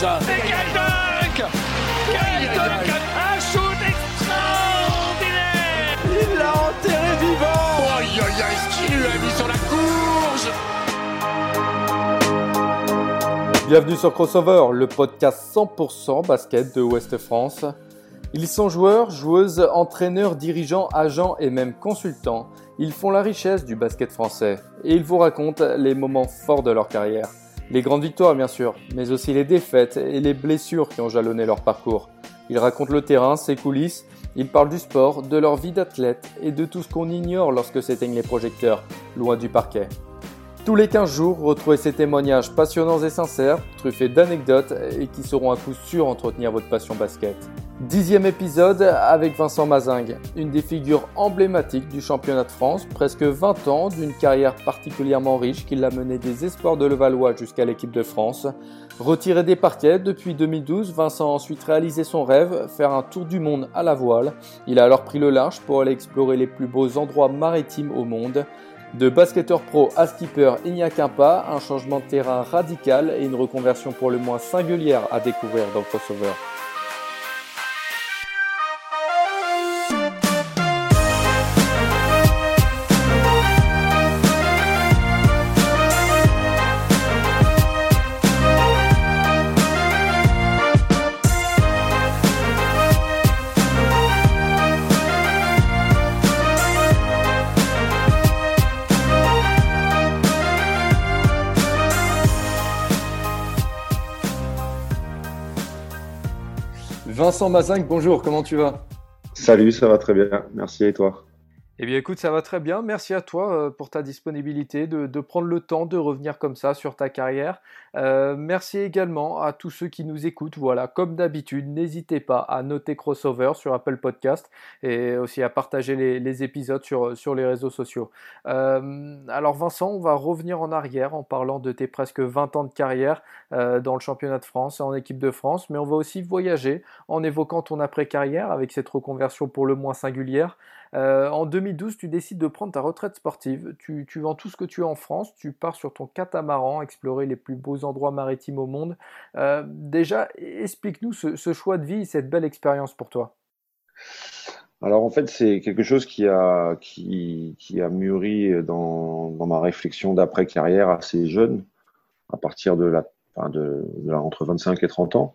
décollage Et quel dunk Quel dunk Un shoot extraordinaire Il l'a enterré vivant Aïe aïe aïe, ce qu'il lui a mis sur la courge Bienvenue sur Crossover, le podcast 100% basket de Ouest France. Ils sont joueurs, joueuses, entraîneurs, dirigeants, agents et même consultants. Ils font la richesse du basket français et ils vous racontent les moments forts de leur carrière. Les grandes victoires bien sûr, mais aussi les défaites et les blessures qui ont jalonné leur parcours. Ils racontent le terrain, ses coulisses, ils parlent du sport, de leur vie d'athlète et de tout ce qu'on ignore lorsque s'éteignent les projecteurs, loin du parquet. Tous les 15 jours, retrouvez ces témoignages passionnants et sincères, truffés d'anecdotes et qui sauront à coup sûr entretenir votre passion basket. Dixième épisode avec Vincent Mazingue, une des figures emblématiques du championnat de France, presque 20 ans d'une carrière particulièrement riche qui l'a mené des espoirs de Levallois jusqu'à l'équipe de France. Retiré des parquets depuis 2012, Vincent a ensuite réalisé son rêve, faire un tour du monde à la voile. Il a alors pris le large pour aller explorer les plus beaux endroits maritimes au monde. De basketteur pro à skipper, il n'y a qu'un pas, un changement de terrain radical et une reconversion pour le moins singulière à découvrir dans Crossover. Vincent Mazingue, bonjour, comment tu vas? Salut, ça va très bien, merci et toi? Eh bien écoute, ça va très bien. Merci à toi euh, pour ta disponibilité, de, prendre le temps de revenir comme ça sur ta carrière. Euh, merci également à tous ceux qui nous écoutent. Voilà, comme d'habitude, n'hésitez pas à noter Crossover sur Apple Podcast et aussi à partager les, épisodes sur, sur les réseaux sociaux. Euh, alors Vincent, on va revenir en arrière en parlant de tes presque 20 ans de carrière dans le championnat de France et en équipe de France, mais on va aussi voyager en évoquant ton après-carrière avec cette reconversion pour le moins singulière. Euh, en 2012, tu décides de prendre ta retraite sportive. Tu, vends tout ce que tu as en France, tu pars sur ton catamaran explorer les plus beaux endroits maritimes au monde. Euh, déjà, explique-nous ce, choix de vie et cette belle expérience pour toi. Alors en fait, c'est quelque chose qui a, qui, a mûri dans, dans ma réflexion d'après-carrière assez jeune, à partir de la Enfin de, de, entre 25 et 30 ans.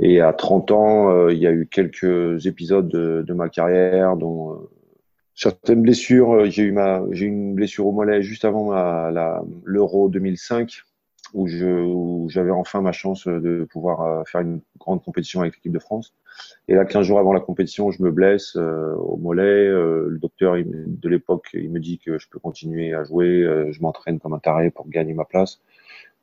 Et à 30 ans, euh, il y a eu quelques épisodes de, de ma carrière dont euh, certaines blessures. Euh, j'ai eu ma, j'ai une blessure au mollet juste avant l'Euro 2005 où j'avais enfin ma chance de pouvoir faire une grande compétition avec l'équipe de France. Et là, 15 jours avant la compétition, je me blesse euh, au mollet. Euh, le docteur de l'époque, il me dit que je peux continuer à jouer. Euh, je m'entraîne comme un taré pour gagner ma place.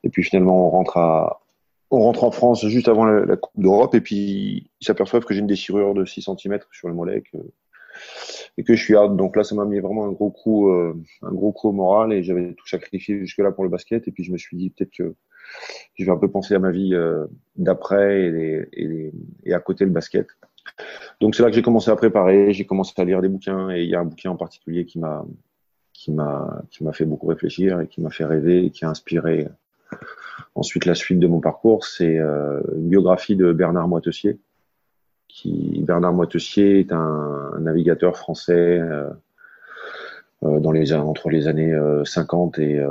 Et puis finalement, on rentre en France juste avant la, Coupe d'Europe et puis ils s'aperçoivent que j'ai une déchirure de 6 cm sur le mollet et que je suis out. Donc là, ça m'a mis vraiment un gros coup, euh, un gros coup au moral et j'avais tout sacrifié jusque-là pour le basket. Et puis je me suis dit peut-être que je vais un peu penser à ma vie euh, d'après et, et, et, à côté le basket. Donc c'est là que j'ai commencé à préparer, j'ai commencé à lire des bouquins et il y a un bouquin en particulier qui m'a qui m'a qui m'a fait beaucoup réfléchir et qui m'a fait rêver et qui a inspiré Ensuite, la suite de mon parcours, c'est euh, une biographie de Bernard Moitessier. Qui, Bernard Moitessier est un, un navigateur français euh, euh, dans les, entre les années 50 et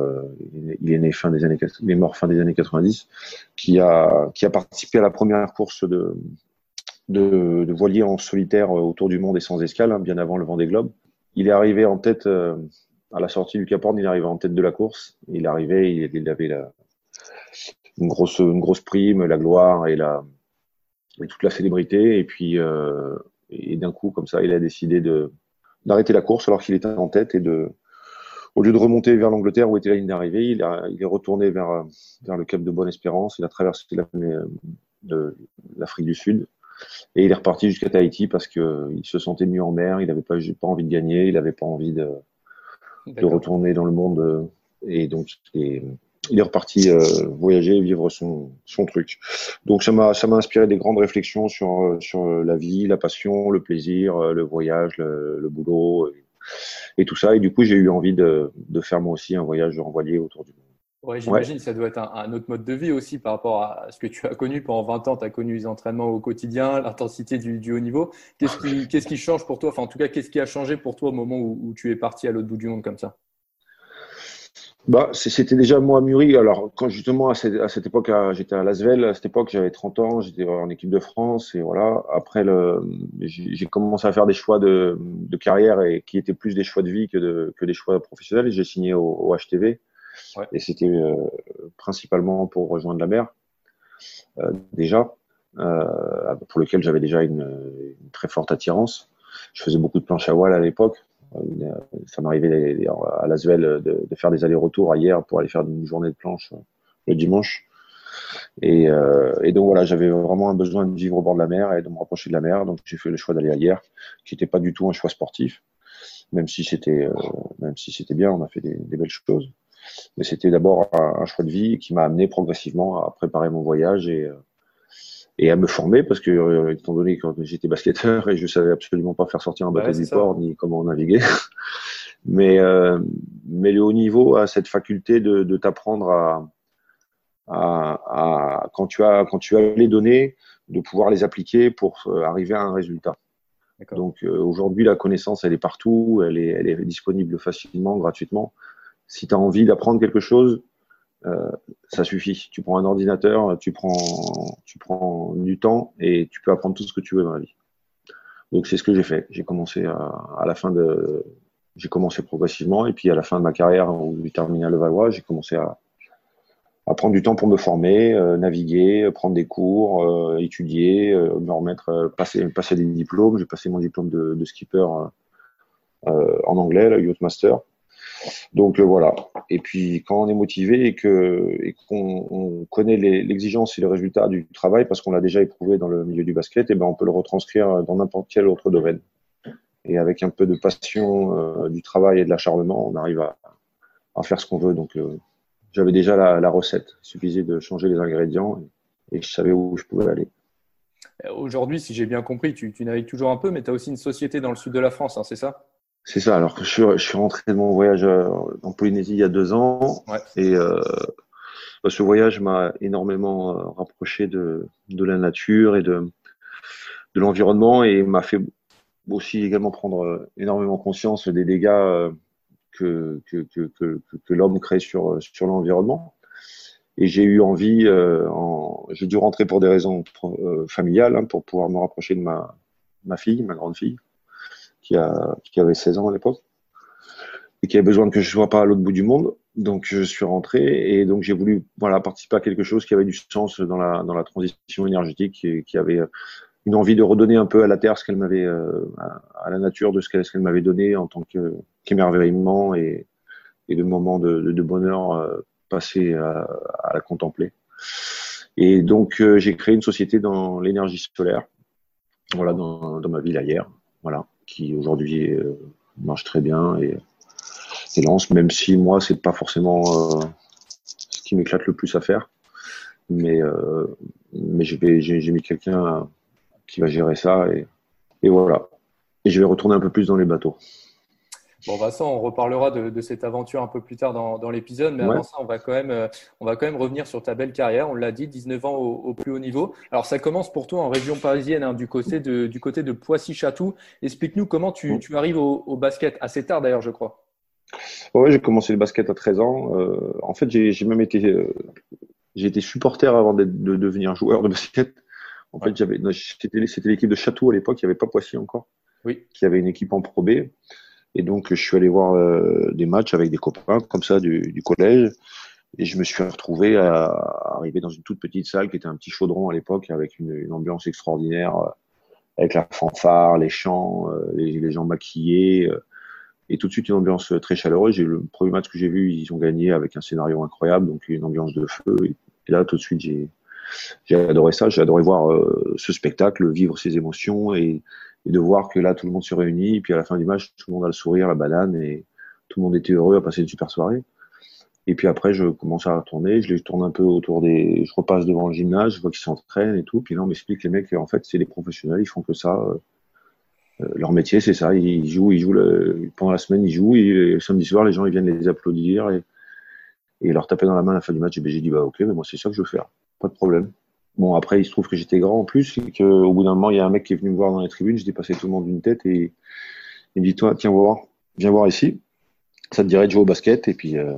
il est né fin des années, il est mort fin des années 90, qui a, qui a participé à la première course de, de, de voilier en solitaire autour du monde et sans escale, hein, bien avant le Vendée Globe. Il est arrivé en tête à la sortie du Cap Horn, il est arrivé en tête de la course. Il arrivait, il, il avait la, une grosse une grosse prime, la gloire et la et toute la célébrité. Et puis euh, et d'un coup comme ça, il a décidé de d'arrêter la course alors qu'il était en tête et de au lieu de remonter vers l'Angleterre où était la ligne d'arrivée, il, a, il est retourné vers vers le cap de Bonne-Espérance. Il a traversé l'Afrique du Sud et il est reparti jusqu'à Tahiti parce que il se sentait mieux en mer. Il n'avait pas pas envie de gagner, il n'avait pas envie de de retourner dans le monde et donc et, il est reparti euh, voyager, vivre son, son truc. Donc ça m'a ça m'a inspiré des grandes réflexions sur sur la vie, la passion, le plaisir, le voyage, le, le boulot et, et, tout ça. Et du coup j'ai eu envie de, de faire moi aussi un voyage en voilier autour du monde. Ouais, j'imagine que ça doit être un, autre mode de vie aussi par rapport à ce que tu as connu pendant 20 ans. Tu as connu les entraînements au quotidien, l'intensité du, haut niveau. Qu'est-ce qui, qu'est-ce qui change pour toi? Enfin, en tout cas, qu'est-ce qui a changé pour toi au moment où tu es parti à l'autre bout du monde comme ça? Bah, c'était déjà moi mûri. Alors, quand justement à cette, à cette époque, j'étais à Lasvel, à cette époque, j'avais 30 ans, j'étais en équipe de France, et voilà. Après, j'ai commencé à faire des choix de, de, carrière et qui étaient plus des choix de vie que, de, que des choix professionnels. J'ai signé au, au HTV, ouais. et c'était euh, principalement pour rejoindre la mer, euh, déjà, euh, pour lequel j'avais déjà une, une, très forte attirance. Je faisais beaucoup de planches à voile à l'époque, euh, ça m'arrivait à Lasvel de, de faire des allers-retours hier pour aller faire une journée de planche euh, le dimanche. Et, euh, donc voilà, j'avais vraiment un besoin de vivre au bord de la mer et de me rapprocher de la mer. Donc j'ai fait le choix d'aller à hier, qui n'était pas du tout un choix sportif, même si c'était euh, si bien, on a fait des, des belles choses. Mais c'était d'abord un, un, choix de vie qui m'a amené progressivement à préparer mon voyage et, et à me former parce que euh, étant donné que j'étais basketteur et je savais absolument pas faire sortir un bateau du port ni comment naviguer. Mais euh, mais le haut niveau a cette faculté de, de t'apprendre à, à, à, quand tu as quand tu as les données de pouvoir les appliquer pour euh, arriver à un résultat. Donc euh, aujourd'hui la connaissance elle est partout elle est elle est disponible facilement gratuitement. Si tu as envie d'apprendre quelque chose ça suffit. Tu prends un ordinateur, tu prends, tu prends du temps et tu peux apprendre tout ce que tu veux dans la vie. Donc c'est ce que j'ai fait. J'ai commencé à, à, la fin de, j'ai commencé progressivement et puis à la fin de ma carrière où j'ai terminé à Levallois, j'ai commencé à, à, prendre du temps pour me former, euh, naviguer, prendre des cours, euh, étudier, euh, me remettre, euh, passer, passer des diplômes. J'ai passé mon diplôme de, de skipper en anglais, le Yacht Master. Donc euh, voilà. Et puis quand on est motivé et que qu'on on connaît l'exigence et le résultat du travail parce qu'on l'a déjà éprouvé dans le milieu du basket, et eh ben on peut le retranscrire dans n'importe quel autre domaine. Et avec un peu de passion euh, du travail et de l'acharnement, on arrive à, à faire ce qu'on veut. Donc euh, j'avais déjà la, recette. Il suffisait de changer les ingrédients et, je savais où je pouvais aller. Aujourd'hui, si j'ai bien compris, tu, tu navigues toujours un peu, mais tu as aussi une société dans le sud de la France, hein, c'est ça? C'est ça. Alors que je suis, je suis rentré de mon voyage euh, en Polynésie il y a deux ans. Ouais. Et euh, bah, ce voyage m'a énormément euh, rapproché de, de la nature et de, de l'environnement et m'a fait aussi également prendre euh, énormément conscience des dégâts que, que, que, que, que l'homme crée sur, sur l'environnement. Et j'ai eu envie, euh, en, j'ai dû rentrer pour des raisons familiales, hein, pour pouvoir me rapprocher de ma, ma fille, ma grande fille qui, a, qui avait 16 ans à l'époque et qui avait besoin que je sois pas à l'autre bout du monde. Donc je suis rentré et donc j'ai voulu voilà participer à quelque chose qui avait du sens dans la dans la transition énergétique et qui avait une envie de redonner un peu à la terre ce qu'elle m'avait euh, à, la nature de ce qu'elle m'avait donné en tant qu'émerveillement et, et de moments de, bonheur euh, passés à, la contempler. Et donc euh, j'ai créé une société dans l'énergie solaire, voilà dans, ma ville ailleurs, voilà qui aujourd'hui euh, marche très bien et, lance, même si moi, c'est pas forcément euh, ce qui m'éclate le plus à faire. Mais, euh, mais j'ai mis quelqu'un qui va gérer ça et voilà. Et je vais retourner un peu plus dans les bateaux. Bon, Vincent, on reparlera de, de, cette aventure un peu plus tard dans, dans l'épisode, mais avant ça, on va, quand même, euh, on va quand même revenir sur ta belle carrière. On l'a dit, 19 ans au, au, plus haut niveau. Alors, ça commence pour toi en région parisienne, hein, du, côté de, du côté de Poissy-Château. Explique-nous comment tu, tu arrives au, au, basket, assez tard d'ailleurs, je crois. Oui, j'ai commencé le basket à 13 ans. Euh, en fait, j'ai même été, euh, j'ai été supporter avant de, de, devenir joueur de basket. En ouais. fait, j'avais, c'était l'équipe de Château à l'époque, il n'y avait pas Poissy encore. Oui. Qui avait une équipe en Pro B. Et donc, je suis allé voir euh, des matchs avec des copains comme ça du, du, collège. Et je me suis retrouvé à, à, arriver dans une toute petite salle qui était un petit chaudron à l'époque avec une, une, ambiance extraordinaire, euh, avec la fanfare, les chants, euh, les, gens maquillés. Euh, et tout de suite, une ambiance très chaleureuse. J'ai le premier match que j'ai vu, ils ont gagné avec un scénario incroyable, donc une ambiance de feu. Et, là, tout de suite, j'ai adoré ça. J'ai adoré voir ce spectacle, vivre ses émotions et et de voir que là tout le monde se réunit, et puis à la fin du match, tout le monde a le sourire, la banane, et tout le monde était heureux à passer une super soirée. Et puis après, je commence à tourner, je les tourne un peu autour des, je repasse devant le gymnase, je vois qu'ils s'entraînent et tout, puis là on m'explique les mecs, en fait c'est des professionnels, ils font que ça. Euh, leur métier c'est ça, ils jouent, ils jouent le, pendant la semaine ils jouent, et le samedi soir les gens ils viennent les applaudir et, et leur taper dans la main à la fin du match. Et ben, j'ai dit, bah ok, mais moi c'est ça que je veux faire, pas de problème. Bon, après, il se trouve que j'étais grand en plus, et qu'au bout d'un moment, il y a un mec qui est venu me voir dans les tribunes, j'ai dépassé tout le monde d'une tête, et il me dit, toi, tiens, voir, viens voir ici, ça te dirait de jouer au basket, et puis, euh,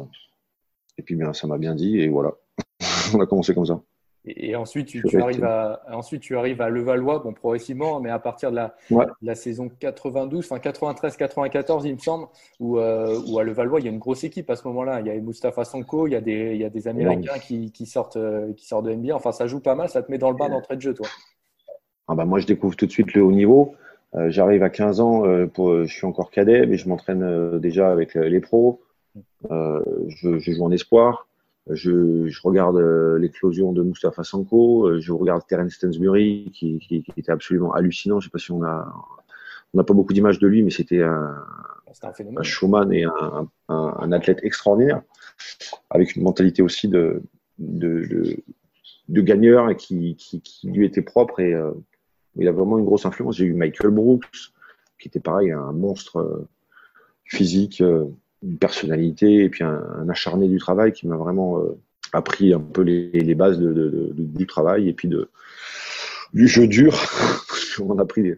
et puis bien, ça m'a bien dit, et voilà, on a commencé comme ça. Et, ensuite, tu, arrives à, ensuite, tu arrives à Levallois, bon, progressivement, mais à partir de la, la saison 92, enfin 93-94, il me semble, où, euh, où, à Levallois, il y a une grosse équipe à ce moment-là. Il y a Mustafa Sanko, il y a des, il y a des Américains qui, qui, sortent, euh, qui sortent de NBA. Enfin, ça joue pas mal, ça te met dans le bain d'entrée de jeu, toi. Ah bah moi, je découvre tout de suite le haut niveau. Euh, j'arrive à 15 ans, pour, je suis encore cadet, mais je m'entraîne déjà avec les pros. Je, je, joue en espoir. Je, je regarde euh, l'éclosion de Mustafa Sanko, euh, je regarde Terence Stensbury qui, qui, qui, était absolument hallucinant. Je sais pas si on a on n'a pas beaucoup d'images de lui, mais c'était un, un, showman et un, un, un, athlète extraordinaire, avec une mentalité aussi de, de, de, de gagneur et qui, qui, qui, lui était propre. Et euh, il a vraiment une grosse influence. J'ai eu Michael Brooks, qui était pareil, un monstre physique une personnalité et puis un, acharné du travail qui m'a vraiment euh, appris un peu les, les bases du travail et puis de du jeu dur. on a pris,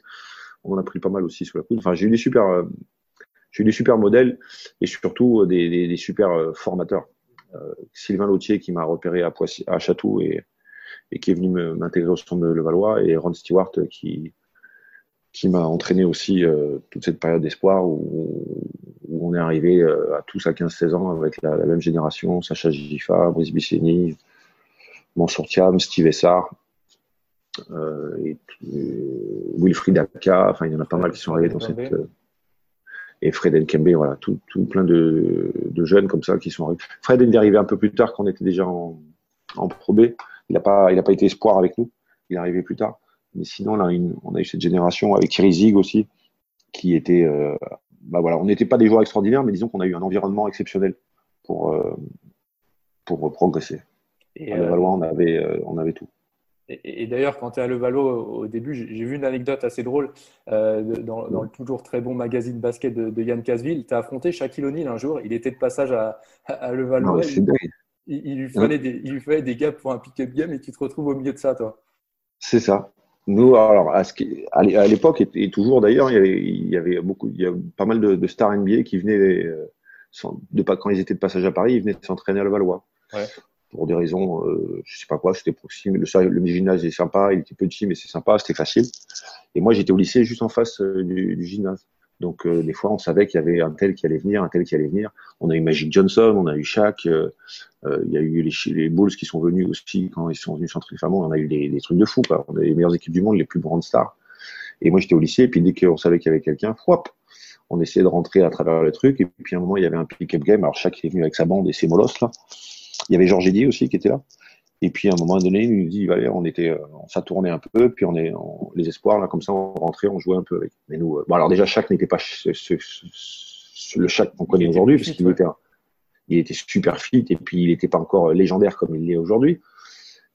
on a pris pas mal aussi sur la coude. Enfin, j'ai eu des super, euh, j'ai eu des super modèles et surtout euh, des, des, super formateurs. Sylvain Lautier qui m'a repéré à Poissy, à Château et, et qui est venu m'intégrer au centre de Levallois et Ron Stewart qui qui m'a entraîné aussi euh, toute cette période d'espoir où, où, on est arrivé euh, à tous à 15-16 ans avec la, la, même génération, Sacha Gifa, Brice Bisseni, Mansour Thiam, Steve Essar, euh, et, Wilfried Aka, enfin il y en a pas mal qui sont arrivés dans cette... Et Fred Nkembe, voilà, tout, tout plein de, de, jeunes comme ça qui sont arrivés. Fred est arrivé un peu plus tard qu'on était déjà en, en Pro B. Il n'a pas, il a pas été espoir avec nous. Il est arrivé plus tard. Mais sinon, là, on a eu cette génération avec Thierry Zig aussi, qui était. Euh, bah voilà, on n'était pas des joueurs extraordinaires, mais disons qu'on a eu un environnement exceptionnel pour, euh, pour progresser. Et à Levallois, on avait, euh, on avait tout. Et, d'ailleurs, quand tu es à Levallois au début, j'ai vu une anecdote assez drôle dans, le toujours très bon magazine basket de, Yann Casville. Tu as affronté Shaquille O'Neal un jour. Il était de passage à, à Levallois. il, lui fallait des, il lui fallait des gars pour un pick-up game et tu te retrouves au milieu de ça, toi. C'est ça. Nous, alors, à, l'époque, et toujours d'ailleurs, il y avait beaucoup, il y a pas mal de, stars NBA qui venaient, euh, de, quand ils étaient de passage à Paris, ils venaient s'entraîner à Levallois. Ouais. Pour des raisons, euh, je sais pas quoi, c'était proxime. Le, le gymnase est sympa, il était petit, mais c'est sympa, c'était facile. Et moi, j'étais au lycée juste en face euh, du, du, gymnase. Donc, euh, des fois, on savait qu'il y avait un tel qui allait venir, un tel qui allait venir. On a eu Magic Johnson, on a eu Shaq, euh, euh, il y a eu les, Bulls qui sont venus aussi quand ils sont venus s'entraîner. Enfin, on a eu des, trucs de fou, quoi. On a les meilleures équipes du monde, les plus grandes stars. Et moi, j'étais au lycée, et puis dès qu'on savait qu'il y avait quelqu'un, on essayait de rentrer à travers le truc. Et puis, à un moment, il y avait un pick-up game. Alors, Shaq est venu avec sa bande et ses molosses, là. Il y avait Georges Eddy aussi qui était là. Et puis à un moment donné, il nous dit, allez, on était, euh, on s'est tourné un peu, puis on est, les espoirs là, comme ça, on rentrait, on jouait un peu avec. Mais nous, euh, bon alors déjà, chaque n'était pas ce, ce, le chaque qu'on connaît aujourd'hui, parce qu'il était, il était super fit, et puis il n'était pas encore légendaire comme il l'est aujourd'hui.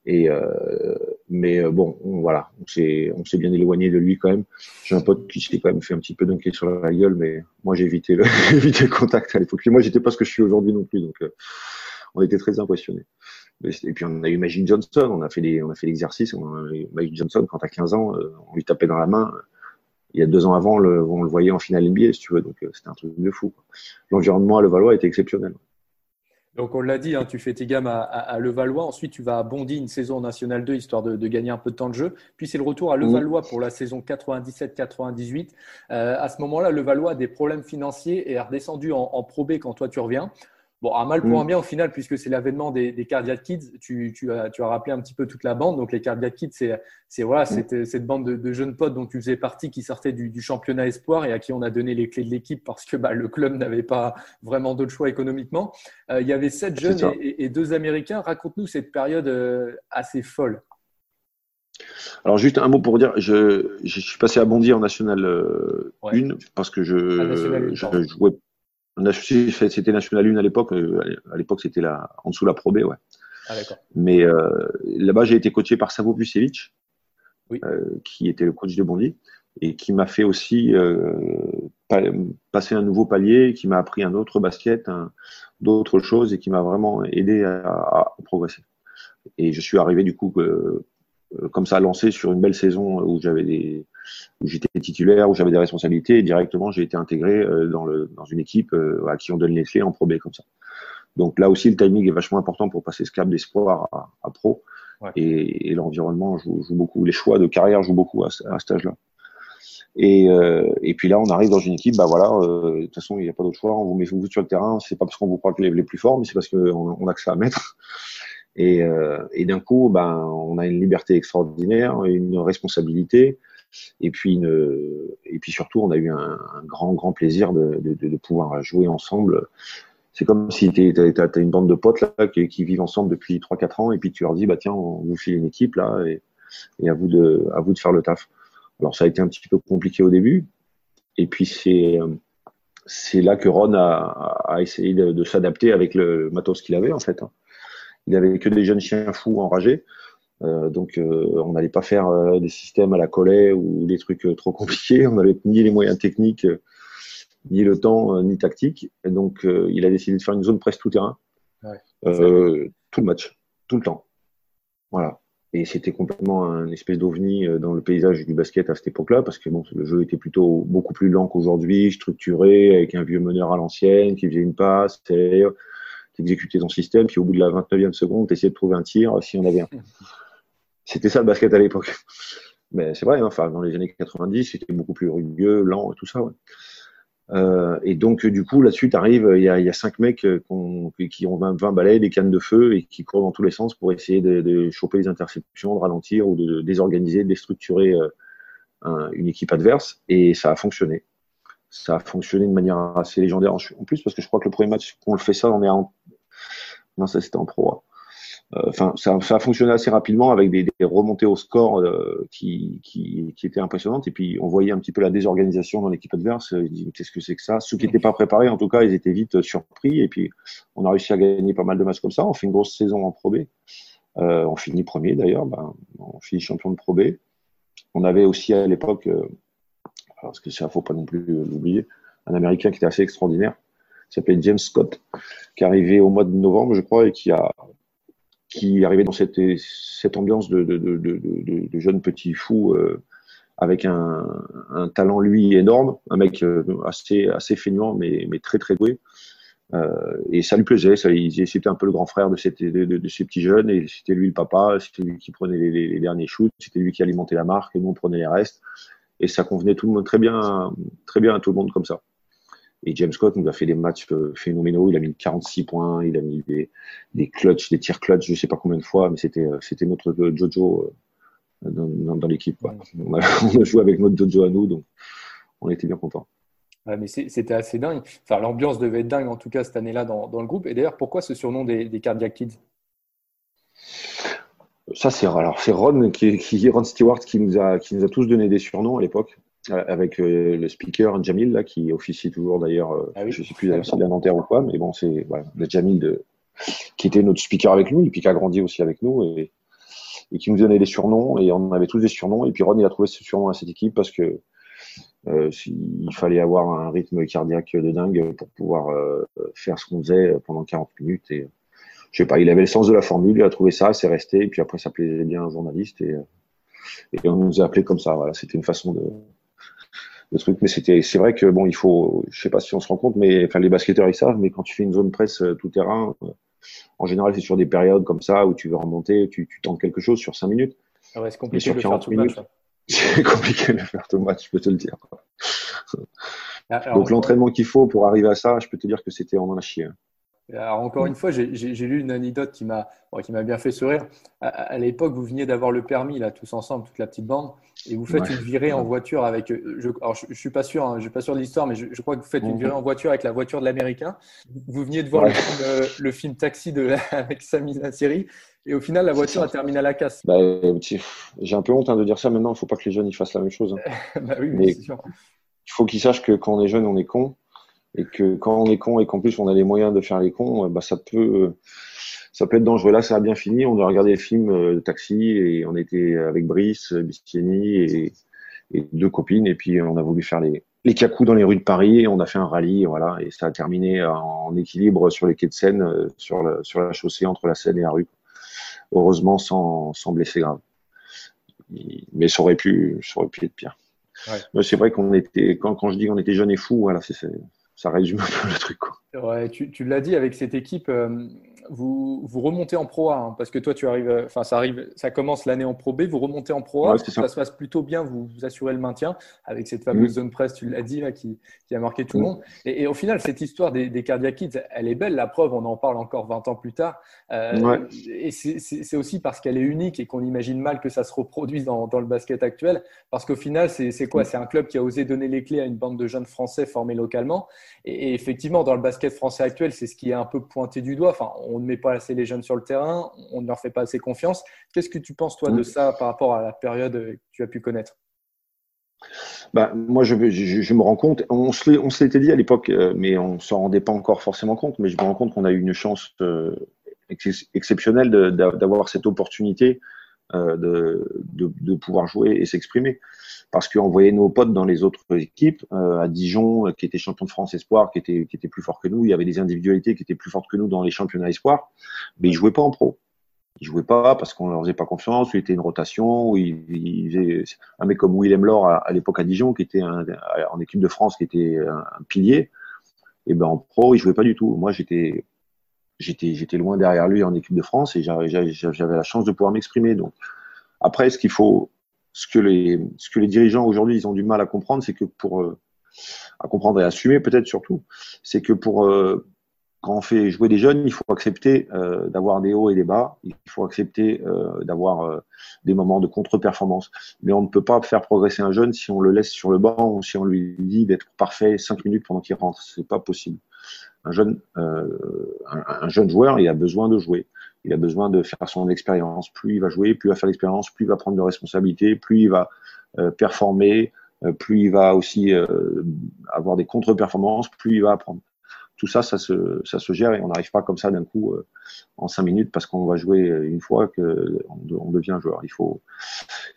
Et euh, mais bon, voilà, on s'est, on s'est bien éloigné de lui quand même. J'ai un pote qui s'est quand même fait un petit peu dunker sur la gueule, mais moi j'ai évité le, évité le contact à l'époque. Moi, j'étais pas ce que je suis aujourd'hui non plus, donc on était très impressionnés. Et puis on a eu Magic Johnson, on a fait on a fait l'exercice. Magic Johnson, quand as 15 ans, euh, on lui tapait dans la main. Il y a deux ans avant, le, on le voyait en finale NBA, si tu veux. Donc euh, c'était un truc de fou. L'environnement à Levallois était exceptionnel. Donc on l'a dit, hein, tu fais tes gammes à, à, Levallois, ensuite tu vas à Bondy une saison en National 2 histoire de, de, gagner un peu de temps de jeu. Puis c'est le retour à Levallois pour la saison 97-98. Euh, à ce moment-là, Levallois a des problèmes financiers et est redescendu en, en Pro B quand toi tu reviens. Bon, un mal pour un mm. bien au final, puisque c'est l'avènement des, des Cardiac Kids. Tu, tu, as, tu as rappelé un petit peu toute la bande. Donc, les Cardiac Kids, c'est voilà, mm. cette, bande de, de, jeunes potes dont tu faisais partie qui sortaient du, du, championnat espoir et à qui on a donné les clés de l'équipe parce que bah, le club n'avait pas vraiment d'autre choix économiquement. Euh, il y avait sept jeunes et, et, deux Américains. Raconte-nous cette période euh, assez folle. Alors juste un mot pour dire, je, je suis passé à Bondy en National euh, 1 parce que je, je jouais c'était National 1 à l'époque. Euh, à l'époque, c'était la, en dessous la Pro B, ouais. Ah, Mais euh, là-bas, j'ai été coaché par Savo Vucevic, oui. euh, qui était le coach de Bondy. et qui m'a fait aussi euh, passer un nouveau palier, qui m'a appris un autre basket, d'autres choses et qui m'a vraiment aidé à, à, progresser. Et je suis arrivé du coup euh, comme ça lancé sur une belle saison où j'avais des où j'étais titulaire, où j'avais des responsabilités et directement j'ai été intégré euh, dans, le, dans une équipe euh, à qui on donne les clés en Pro B comme ça. Donc là aussi le timing est vachement important pour passer ce cap d'espoir à, à, pro et, et l'environnement joue, joue, beaucoup, les choix de carrière jouent beaucoup à, à cet âge-là. Et, euh, et puis là, on arrive dans une équipe, bah voilà, euh, de toute façon, il n'y a pas d'autre choix. On vous met vous sur le terrain. C'est pas parce qu'on vous croit que les, les plus forts, mais c'est parce qu'on on a que ça à mettre. Et, euh, et d'un coup, ben, on a une liberté extraordinaire, une responsabilité, et puis, une, et puis surtout, on a eu un, grand, grand plaisir de, de, de, pouvoir jouer ensemble. C'est comme si tu as, une bande de potes là, qui, qui vivent ensemble depuis 3-4 ans, et puis tu leur dis, bah tiens, on vous file une équipe là, et, et à vous de, à vous de faire le taf. Alors ça a été un petit peu compliqué au début, et puis c'est c'est là que Ron a, a essayé de, de s'adapter avec le matos qu'il avait en fait. Il avait que des jeunes chiens fous enragés, euh, donc euh, on n'allait pas faire euh, des systèmes à la collet ou des trucs trop compliqués. On n'avait ni les moyens techniques, ni le temps, ni tactique. Et donc il a décidé de faire une zone presse tout terrain, ouais, tout le match, tout le temps. Voilà. Et c'était complètement un espèce d'ovni dans le paysage du basket à cette époque-là, parce que bon, le jeu était plutôt beaucoup plus lent qu'aujourd'hui, structuré, avec un vieux meneur à l'ancienne qui faisait une passe, exécutait son système, puis au bout de la 29e seconde, tu essayais de trouver un tir si on avait un. C'était ça le basket à l'époque. Mais c'est vrai, hein, enfin, dans les années 90, c'était beaucoup plus rugueux, lent et tout ça. Ouais. Euh, et donc, du coup, là-dessus, arrive, il y a, y a cinq mecs qui ont 20, 20 balais, des cannes de feu et qui courent dans tous les sens pour essayer de, de choper les interceptions, de ralentir ou de, désorganiser, de déstructurer euh, un, une équipe adverse. Et ça a fonctionné. Ça a fonctionné de manière assez légendaire en plus parce que je crois que le premier match qu'on le fait ça, on est en. Non, ça c'était en pro. Euh, enfin, ça, a fonctionné assez rapidement avec des, remontées au score euh, qui, qui, qui, étaient impressionnantes. Et puis, on voyait un petit peu la désorganisation dans l'équipe adverse. Ils disaient, qu'est-ce que c'est que ça? Ceux qui n'étaient pas préparés, en tout cas, ils étaient vite surpris. Et puis, on a réussi à gagner pas mal de matchs comme ça. On fait une grosse saison en Pro B. Euh, on finit premier d'ailleurs. Ben, on finit champion de Pro B. On avait aussi à l'époque, euh, parce que ça, faut pas non plus l'oublier, un Américain qui était assez extraordinaire, qui s'appelait James Scott, qui arrivé au mois de novembre, je crois, et qui a qui arrivait dans cette, ambiance de, jeunes petits fous euh, avec un, talent lui énorme, un mec euh, assez, feignant mais, très très doué. Euh, et ça lui plaisait, c'était un peu le grand frère de, ces petits jeunes, et c'était lui le papa, c'était lui qui prenait les, derniers shoots, c'était lui qui alimentait la marque, et nous on prenait les restes, et ça convenait tout le monde très bien à tout le monde comme ça. Et James Scott nous a fait des matchs euh, phénoménaux. Il a mis 46 points, il a mis des, des clutches, des tirs clutch, je sais pas combien de fois, mais c'était euh, c'était notre Jojo euh, dans, dans, dans l'équipe. On, a, on a joué avec notre Jojo à nous, donc on était bien contents. Ouais, mais c'était assez dingue. Enfin, l'ambiance devait être dingue en tout cas cette année-là dans, dans, le groupe. Et d'ailleurs, pourquoi ce surnom des, des Cardiac Kids? Ça, c'est alors c'est Ron qui, qui Ron Stewart qui nous a qui nous a tous donné des surnoms à l'époque. Euh, avec euh, le speaker Jamil là qui officie toujours d'ailleurs euh, ah oui. je sais plus d'ailleurs s'il est Nanterre ou quoi mais bon c'est voilà, le Jamil de, qui était notre speaker avec nous et puis qui a grandi aussi avec nous et, et qui nous donnait des surnoms et on avait tous des surnoms et puis Ron il a trouvé ce surnom à cette équipe parce que euh, il fallait avoir un rythme cardiaque de dingue pour pouvoir euh, faire ce qu'on faisait pendant 40 minutes et je sais pas il avait le sens de la formule il a trouvé ça c'est resté et puis après ça plaisait bien aux journalistes et, et on nous a appelé comme ça voilà c'était une façon de le truc. Mais c'était, c'est vrai que bon, il faut, je sais pas si on se rend compte, mais enfin les basketteurs ils savent, mais quand tu fais une zone presse euh, tout terrain, euh, en général c'est sur des périodes comme ça où tu veux remonter, tu, tu tentes quelque chose sur 5 minutes. Ah ouais, c'est compliqué de faire tout minutes, match. C'est compliqué de faire tout match, je peux te le dire. Ah, alors, Donc l'entraînement qu'il faut pour arriver à ça, je peux te dire que c'était en a chier. Alors encore une fois, j'ai lu une anecdote qui m'a bien fait sourire. À, à l'époque, vous veniez d'avoir le permis là, tous ensemble, toute la petite bande, et vous faites ouais. une virée en voiture avec. Euh, je, alors je, je suis pas sûr, hein, je suis pas sûr de l'histoire, mais je, je, crois que vous faites une virée en voiture avec la voiture de l'américain. Vous veniez de voir ouais. le, film, euh, le, film, Taxi de avec Sami série, et au final, la voiture a terminé à la casse. Bah, J'ai un peu honte hein, de dire ça maintenant. Il faut pas que les jeunes ils fassent la même chose. Hein. bah oui, mais il faut qu'ils sachent que quand on est jeune, on est con et que quand on est con et qu'en plus on a les moyens de faire les cons, bah ça peut ça peut être dangereux. Là, ça a bien fini. On a regardé le film euh, Taxi et on était avec Brice, Bistieni et, et deux copines. Et puis on a voulu faire les, les cacous dans les rues de Paris et on a fait un rallye, voilà, et ça a terminé en équilibre sur les quais de Seine, euh, sur, la, sur la chaussée entre la Seine et la rue. Heureusement sans, sans blessés graves. Mais ça aurait pu, ça aurait pu être pire. Ouais. C'est vrai qu'on était, quand, quand je dis qu'on était jeunes et fous, voilà, c'est, ça résume un peu le truc. Quoi. Ouais, tu, tu l'as dit avec cette équipe, euh, vous, vous remontez en Pro A, hein, parce que toi, tu arrives, euh, enfin, ça arrive, ça commence l'année en Pro B, vous remontez en Pro A, ça. se passe plutôt bien, vous, vous assurez le maintien avec cette fameuse mm. zone presse, tu l'as dit, là, qui, qui, a marqué tout le monde. Et, au final, cette histoire des, des Cardiac Kids, elle est belle, la preuve, on en parle encore 20 ans plus tard. Euh, Et c'est aussi parce qu'elle est unique et qu'on imagine mal que ça se reproduise dans, dans le basket actuel, parce qu'au final, c'est quoi? C'est un club qui a osé donner les clés à une bande de jeunes Français formés localement. Et, et effectivement, dans le basket français actuel, c'est ce qui est un peu pointé du doigt. Enfin, on ne met pas assez les jeunes sur le terrain, on ne leur fait pas assez confiance. Qu'est-ce que tu penses, toi, de ça par rapport à la période que tu as pu connaître? Bah, moi, je, je, me rends compte, on se l'était dit à l'époque, euh, mais on ne s'en rendait pas encore forcément compte, mais je me rends compte qu'on a eu une chance euh, exceptionnelle d'avoir cette opportunité euh, de, de, pouvoir jouer et s'exprimer parce qu'on voyait nos potes dans les autres équipes, euh, à Dijon, euh, qui était champion de France espoir, qui était, qui était plus fort que nous. Il y avait des individualités qui étaient plus fortes que nous dans les championnats espoir, mais ils jouaient pas en pro. Ils jouaient pas parce qu'on leur faisait pas confiance, ou il était une rotation, ou un mec comme Willem Laure à, l'époque à Dijon, qui était un, en équipe de France, qui était un, pilier. Et ben en pro, il jouait pas du tout. Moi, j'étais j'étais j'étais loin derrière lui en équipe de France et j'avais la chance de pouvoir m'exprimer. Donc après, ce qu'il faut ce que les, ce que les dirigeants aujourd'hui ils ont du mal à comprendre, c'est que pour euh, à comprendre et assumer peut-être surtout, c'est que pour euh, quand on fait jouer des jeunes, il faut accepter euh, d'avoir des hauts et des bas. Il faut accepter d'avoir des moments de contre-performance. Mais on ne peut pas faire progresser un jeune si on le laisse sur le banc ou si on lui dit d'être parfait cinq minutes pendant qu'il rentre. C'est pas possible. Un jeune, un, un, jeune joueur, il a besoin de jouer il a besoin de faire son expérience. Plus il va jouer, plus il va faire l'expérience, plus il va prendre de responsabilités, plus il va euh, performer, euh, plus il va aussi euh, avoir des contre-performances, plus il va apprendre. Tout ça, ça se, ça se gère et on n'arrive pas comme ça d'un coup en cinq minutes parce qu'on va jouer une fois que on, devient joueur. Il faut,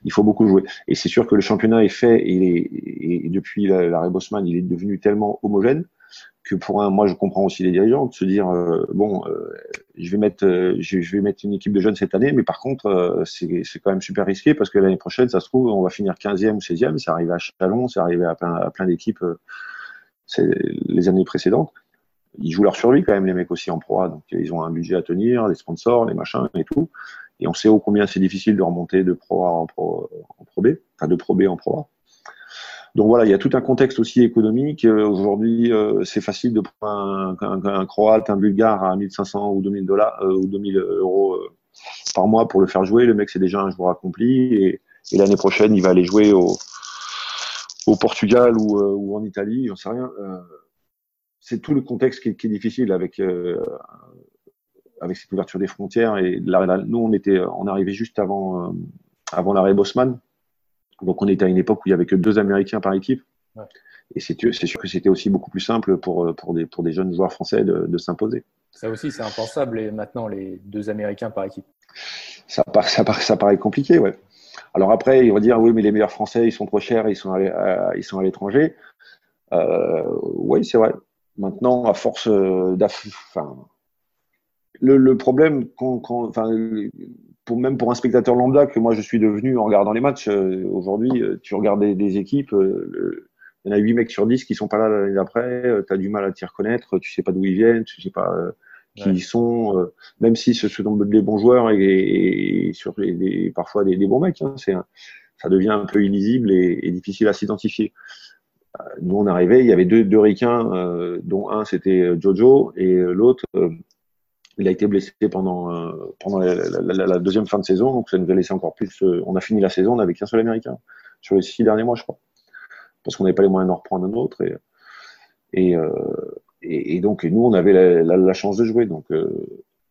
il faut beaucoup jouer. Et c'est sûr que le championnat est fait et, et depuis l'arrêt Bosman, il est devenu tellement homogène que pour un, moi je comprends aussi les dirigeants de se dire euh, bon, euh, je vais mettre, euh, je, vais mettre une équipe de jeunes cette année, mais par contre c'est quand même super risqué parce que l'année prochaine, ça se trouve, on va finir 15e ou 16e. C'est arrivé à Chalon, c'est arrivé à plein, à plein d'équipes les années précédentes. Ils jouent leur survie quand même les mecs aussi en proie, donc ils ont un budget à tenir, les sponsors, les machins et tout. Et on sait au combien c'est difficile de remonter de pro A en pro, en pro B, enfin de pro B en pro A. Donc voilà, il y a tout un contexte aussi économique. Euh, aujourd'hui, euh, c'est facile de prendre un, un, Croate, un Bulgare à 1500 ou 2000 dollars euh, ou 2000 euros par mois pour le faire jouer. Le mec, c'est déjà un joueur accompli et, l'année prochaine, il va aller jouer au, au Portugal ou, ou, en Italie, j'en sais rien. c'est tout le contexte qui, qui est difficile avec avec cette ouverture des frontières et nous on était on arrivait juste avant avant l'arrêt Bosman donc on était à une époque où il y avait que deux Américains par équipe. Et c'est sûr que c'était aussi beaucoup plus simple pour, pour, des, pour des jeunes joueurs français de, s'imposer. Ça aussi, c'est impensable et maintenant les deux Américains par équipe. Ça, ça, ça paraît compliqué, ouais. Alors après, ils vont dire oui, mais les meilleurs Français, ils sont trop chers, ils sont à, euh, ils sont à l'étranger. Euh, oui, c'est vrai. Maintenant, à force euh, enfin, le, le, problème, quand, quand, pour, même pour un spectateur lambda que moi je suis devenu en regardant les matchs, euh, aujourd'hui, euh, tu regardes des, équipes, euh, il y en a 8 mecs sur 10 qui sont pas là l'année d'après, tu as du mal à t'y reconnaître, tu sais pas d'où ils viennent, tu sais pas qui ils sont, même si ce sont des bons joueurs et, sur les, parfois des, bons mecs, hein, c'est ça devient un peu illisible et, difficile à s'identifier. Nous, on arrivait, il y avait deux, deux ricains, dont un c'était Jojo et l'autre il a été blessé pendant, euh, pendant la, deuxième fin de saison, donc ça nous a laissé encore plus. Euh, on a fini la saison, avec un seul Américain sur les six derniers mois, je crois, parce qu'on n'avait pas les moyens d'en reprendre un autre. Et, euh, et, donc, nous, on avait la, chance de jouer. Donc,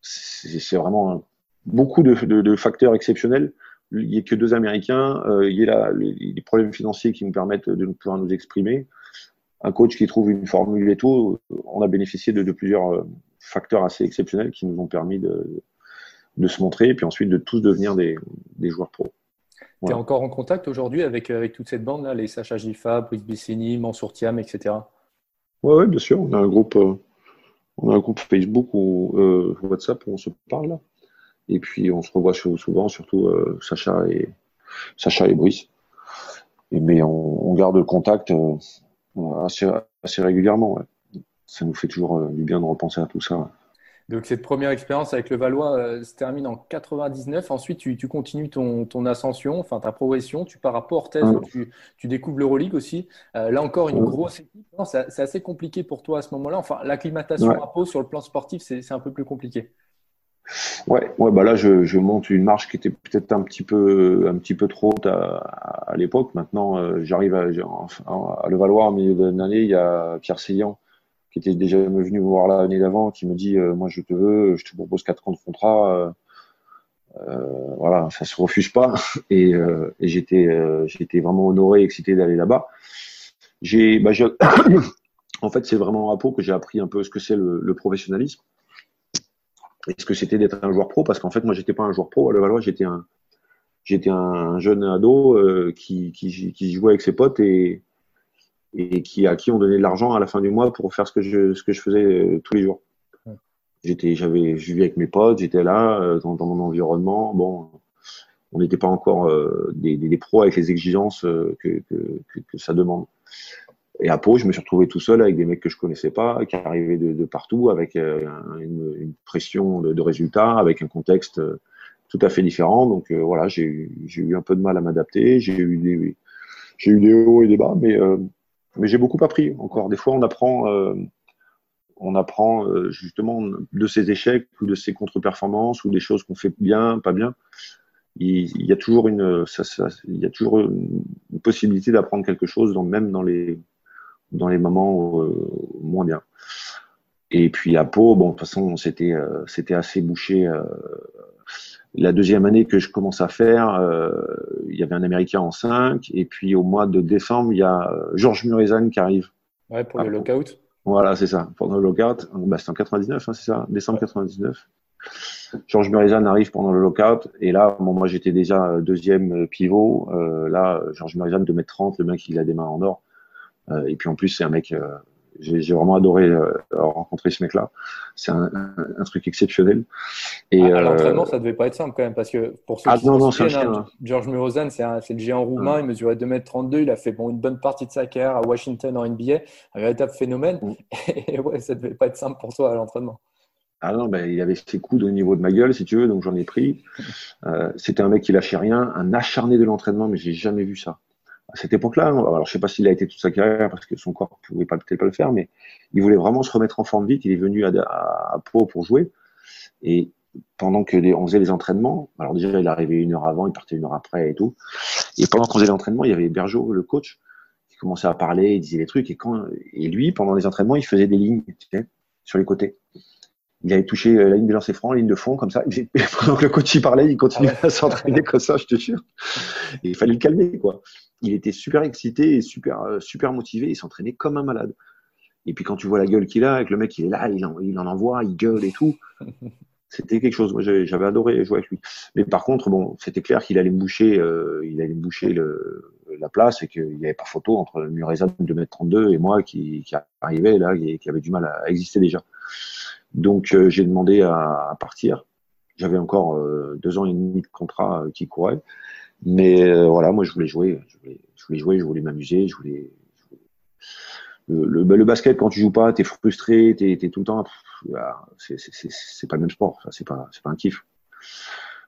c'est vraiment beaucoup de, de, facteurs exceptionnels. Il n'y a que deux Américains, il y a les problèmes financiers qui nous permettent de pouvoir nous exprimer. Un coach qui trouve une formule et tout. On a bénéficié de, de plusieurs facteurs assez exceptionnels qui nous ont permis de, de se montrer et puis ensuite de tous devenir des, des joueurs pros. Tu es encore en contact aujourd'hui avec, avec toute cette bande-là, les Sacha Gifa, Brice Bissini, Mansour Thiam, etc. Oui, ouais, bien sûr. On a un groupe, on a un groupe Facebook ou WhatsApp où on se parle. Et puis on se revoit souvent, surtout Sacha et Sacha et Brice. Et, mais on, on, garde le contact assez, assez régulièrement. Ça nous fait toujours du bien de repenser à tout ça. Donc cette première expérience avec le Valois euh, se termine en 99. Ensuite, tu, tu continues ton, ton, ascension, enfin ta progression. Tu pars à Portes, tu, tu, découvres l'Euroleague aussi. Euh, là encore, une grosse équipe. C'est assez compliqué pour toi à ce moment-là. Enfin, l'acclimatation à Pau sur le plan sportif, c'est un peu plus compliqué. Ouais, ouais, bah là je, je, monte une marche qui était peut-être un petit peu un petit peu trop haute à, à, l'époque. Maintenant, euh, j'arrive à, à, le Valois en milieu de l'année. Il y a Pierre Seillant qui était déjà venu me voir l'année d'avant, qui me dit euh, moi je te veux, je te propose quatre ans de contrat. Euh, euh voilà, ça se refuse pas. Et, j'étais j'étais vraiment honoré, excité d'aller là-bas. J'ai, bah, en fait, c'est vraiment à Pau que j'ai appris un peu ce que c'est le, professionnalisme et ce que c'était d'être un joueur pro, parce qu'en fait, moi, j'étais pas un joueur pro à Levallois, j'étais un j'étais un jeune ado qui, qui, qui jouait avec ses potes et et qui à qui on donnait de l'argent à la fin du mois pour faire ce que je ce que je faisais euh, tous les jours. J'étais j'avais je vivais avec mes potes, j'étais là euh, dans, dans, mon environnement. Bon, on n'était pas encore euh, des, des, des, pros avec les exigences que, que, que, que, ça demande. Et à Pau, je me suis retrouvé tout seul avec des mecs que je connaissais pas, qui arrivaient de, de partout, avec une, une, pression de, de, résultats, avec un contexte tout à fait différent. Donc voilà, j'ai eu, eu un peu de mal à m'adapter. J'ai eu des j'ai eu des hauts et des bas, mais mais j'ai beaucoup appris encore. Des fois, on apprend, euh, on apprend euh, justement de ses échecs ou de ses contre-performances ou des choses qu'on fait bien, pas bien. Il, y a toujours une, ça, ça, il y a toujours une, possibilité d'apprendre quelque chose, dans, même dans les, dans les moments euh, moins bien. Et puis à Pau, bon, de toute façon, c'était, euh, c'était assez bouché la deuxième année que je commence à faire, euh, il y avait un Américain en 5. Et puis au mois de décembre, il y a euh, Georges Muresan qui arrive. Ouais, pour le lockout. Voilà, c'est ça. Pendant le lockout. Bah, c'est en 99, hein, c'est ça. Décembre 99. Georges Muresan arrive pendant le lockout. Et là, bon, moi, j'étais déjà euh, deuxième pivot. Euh, là, Georges Muresan, 2m30, le mec, il a des mains en or. Euh, et puis en plus, c'est un mec j'ai vraiment adoré euh, rencontrer ce mec-là. C'est un, un, truc exceptionnel. Et à, à l'entraînement, ça devait pas être simple quand même, parce que pour ceux ah, qui non, se souviennent, hein, Georges Murozan, c'est le géant roumain, il mesurait 2m32, il a fait bon, une bonne partie de sa carrière à Washington en NBA, un véritable phénomène. Mm. Et ouais, ça devait pas être simple pour toi à l'entraînement. Ah non, ben, il avait ses coudes au niveau de ma gueule, si tu veux, donc j'en ai pris. Euh, C'était un mec qui lâchait rien, un acharné de l'entraînement, mais j'ai jamais vu ça à cette époque-là. Hein. Alors, je sais pas s'il a été toute sa carrière parce que son corps pouvait pas peut-être pas le faire, mais il voulait vraiment se remettre en forme vite. Il est venu à, à, Pau pour jouer. Et pendant que les, on faisait les entraînements, alors déjà, il arrivait une heure avant, il partait une heure après et tout. Et pendant qu'on faisait l'entraînement, il y avait Bergeau, le coach, qui commençait à parler, il disait des trucs. Et lui, pendant les entraînements, il faisait des lignes, sur les côtés. Il avait touché la ligne de lancer franc, la ligne de fond, comme ça. Et pendant que le coach y parlait, il continuait ah à s'entraîner comme ça, je te jure. Et il fallait le calmer, quoi il était super excité et super, euh, super motivé. Il s'entraînait comme un malade. Et puis quand tu vois la gueule qu'il a, avec le mec, il est là, il en, il en envoie, il gueule et tout. C'était quelque chose. Moi, j'avais adoré jouer avec lui. Mais par contre, bon, c'était clair qu'il allait me boucher, euh, il allait me boucher le, la place et qu'il n'y avait pas photo entre Mureza de 2m32 et moi qui, qui arrivait là, et qui avait du mal à exister déjà. Donc, euh, j'ai demandé à, à partir. J'avais encore euh, deux ans et demi de contrat qui courait. Mais euh, voilà, moi je voulais jouer, je voulais, je voulais jouer, je voulais m'amuser, je voulais. Le, le, le, basket quand tu joues pas, t'es frustré, t'es es tout le temps. C'est pas le même sport, c'est pas pas un kiff.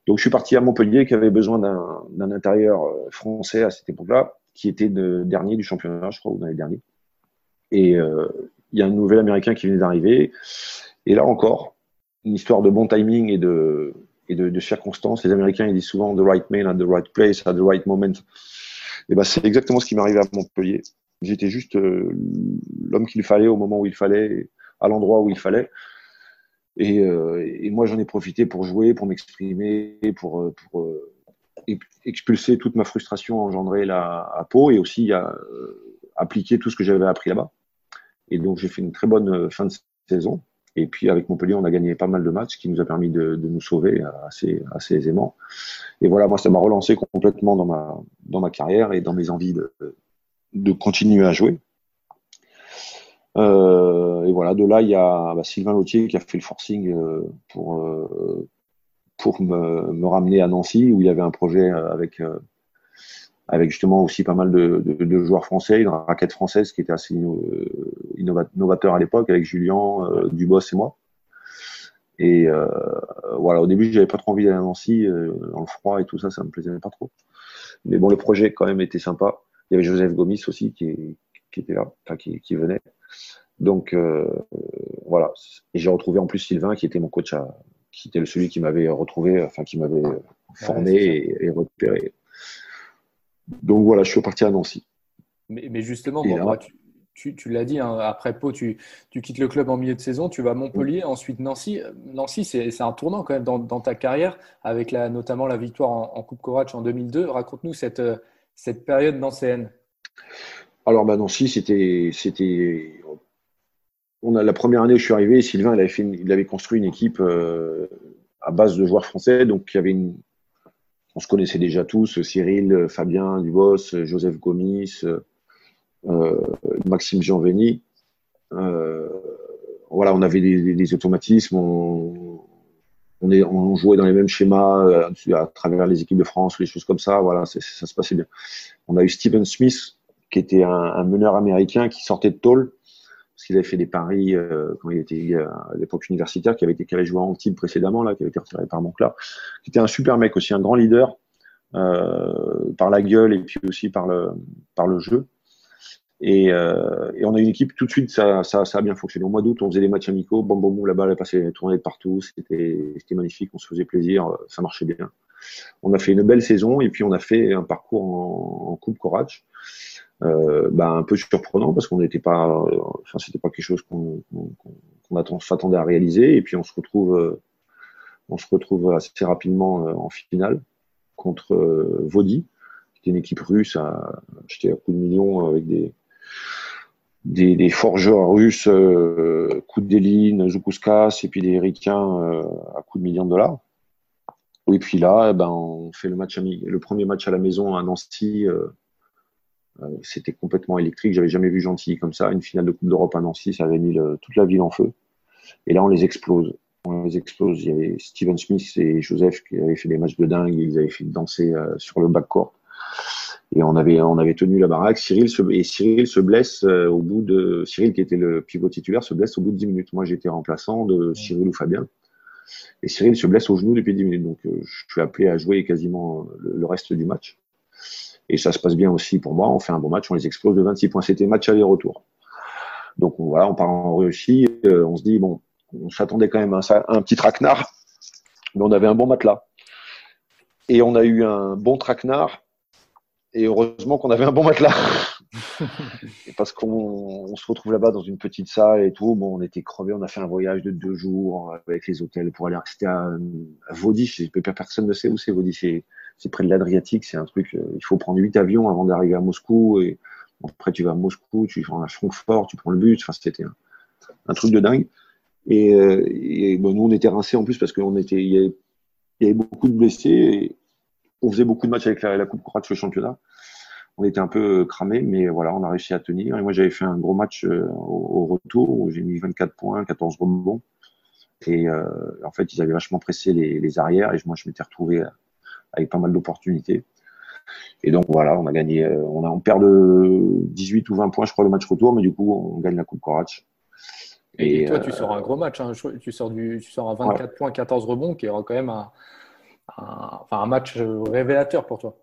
Donc je suis parti à Montpellier qui avait besoin d'un intérieur euh, français à cette époque-là, qui était de dernier du championnat, je crois, ou l'année dernière. Et euh, il y a un nouvel Américain qui venait d'arriver. Et là encore, une histoire de bon timing et de, et de, de, circonstances. Les Américains, ils disent souvent the right man at the right place at the right moment. Et ben, c'est exactement ce qui m'arrivait à Montpellier. J'étais juste euh, l'homme qu'il fallait au moment où il fallait, à l'endroit où il fallait. Et, euh, et moi, j'en ai profité pour jouer, pour m'exprimer, pour, euh, pour euh, expulser toute ma frustration engendrée là à Pau et aussi à appliquer tout ce que j'avais appris là-bas. Et donc, j'ai fait une très bonne fin de saison Et puis avec Montpellier, on a gagné pas mal de matchs, qui nous a permis de, nous sauver assez, assez aisément. Et voilà, moi, ça m'a relancé complètement dans ma, dans ma carrière et dans mes envies de, de continuer à jouer. Euh, et voilà, de là, il y a bah, Sylvain Lautier qui a fait le forcing euh, pour, euh, pour me, me, ramener à Nancy, où il y avait un projet avec, avec justement aussi pas mal de, de, de, joueurs français, une raquette française qui était assez innovateur à l'époque, avec Julien, Dubos et moi. Et voilà, au début, j'avais pas trop envie d'aller à Nancy, dans le froid et tout ça, ça me plaisait pas trop. Mais bon, le projet quand même était sympa. Il y avait Joseph Gomis aussi qui, qui était là, enfin qui, qui venait. Donc euh, voilà. Et j'ai retrouvé en plus Sylvain qui était mon coach, à, qui était celui qui m'avait retrouvé, enfin qui m'avait formé et, repéré. Donc voilà, je suis reparti à Nancy. Mais, mais justement, tu, tu, l'as dit, hein, après Pau, tu, tu, quittes le club en milieu de saison, tu vas à Montpellier, ensuite Nancy. Nancy, c'est un tournant quand même dans, dans, ta carrière, avec la, notamment la victoire en, Coupe Courage en 2002. Raconte-nous cette, cette période CN. Alors, bah, Nancy, c'était, on a la première année où je suis arrivé, Sylvain, il avait, fait il avait construit une équipe euh, à base de joueurs français, donc il y avait une, on se connaissait déjà tous, Cyril, Fabien Dubos, Joseph Gomis, euh, Maxime Gianveni. Euh, voilà, on avait des, automatismes, on, jouait dans les mêmes schémas euh, à travers les équipes de France, les choses comme ça. Voilà, ça se passait bien. On a eu Steven Smith, qui était un, un meneur américain qui sortait de Toll parce qu'il avait fait des paris euh, quand il était euh, à l'époque universitaire, qui avait été qui avait joué en type précédemment là, qui avait été retiré par Monclar, qui était un super mec aussi, un grand leader euh, par la gueule et puis aussi par le par le jeu. Et, euh, et on a une équipe tout de suite, ça, ça, ça a bien fonctionné. Au mois d'août, on faisait des matchs amicaux, bon bon bon, la balle passait, tournait de partout, c'était magnifique, on se faisait plaisir, ça marchait bien. On a fait une belle saison et puis on a fait un parcours en, en Coupe Courage euh, bah, un peu surprenant parce qu'on n'était pas, euh, enfin c'était pas quelque chose qu'on qu s'attendait à réaliser et puis on se retrouve, euh, on se retrouve assez rapidement euh, en finale contre Vodi, qui était une équipe russe à à coup de millions avec des des, des forgeurs russes, euh, Koudelin, Zoukouskas et puis des Ricains à coup de millions de dollars. Et puis là, eh ben, on fait le match le premier match à la maison à Nancy. Euh, euh, c'était complètement électrique. J'avais jamais vu Gentil comme ça. Une finale de Coupe d'Europe à Nancy, ça avait mis toute la ville en feu. Et là, on les explose. On les explose. Il y avait Steven Smith et Joseph qui avaient fait des matchs de dingue. Ils avaient fait danser euh, sur le backcourt. Et on avait, on avait tenu la baraque. Cyril se, et Cyril se blesse euh, au bout de, Cyril qui était le pivot titulaire se blesse au bout de 10 minutes. Moi, j'étais remplaçant de Cyril ou Fabien. Et Cyril se blesse au genou depuis 10 minutes. Donc, je suis appelé à jouer quasiment le reste du match. Et ça se passe bien aussi pour moi. On fait un bon match, on les explose de 26 points. C'était match aller-retour. Donc voilà, on part en Russie. Euh, on se dit, bon, on s'attendait quand même à un, petit traquenard, mais on avait un bon matelas. Et on a eu un bon traquenard. Et heureusement qu'on avait un bon matelas. parce qu'on se retrouve là-bas dans une petite salle et tout. Bon, on était crevés. On a fait un voyage de deux jours avec les hôtels pour aller rester à, à. Personne ne sait où c'est Vaudi c'est près de l'Adriatique, c'est un truc, euh, il faut prendre huit avions avant d'arriver à Moscou, et après tu vas à Moscou, tu vas à Francfort, tu prends le bus, enfin c'était un, truc de dingue. Et, euh, nous on était rincés en plus parce qu'on était, il y, avait, beaucoup de blessés, on faisait beaucoup de matchs avec la, la Coupe Croate le championnat. On était un peu cramés, mais voilà, on a réussi à tenir. Et moi j'avais fait un gros match euh, au, retour où j'ai mis 24 points, 14 rebonds. Et euh, en fait, ils avaient vachement pressé les arrières et moi je m'étais retrouvé avec pas mal d'opportunités. Et donc voilà, on a gagné, euh, on, a, on perd de 18 ou 20 points, je crois, le match retour, mais du coup, on gagne la Coupe Courage. Et, toi, tu euh, sors un gros match, hein. tu, sors du, tu sors à 24 points, 14 rebonds, qui est quand même un, enfin, un match révélateur pour toi.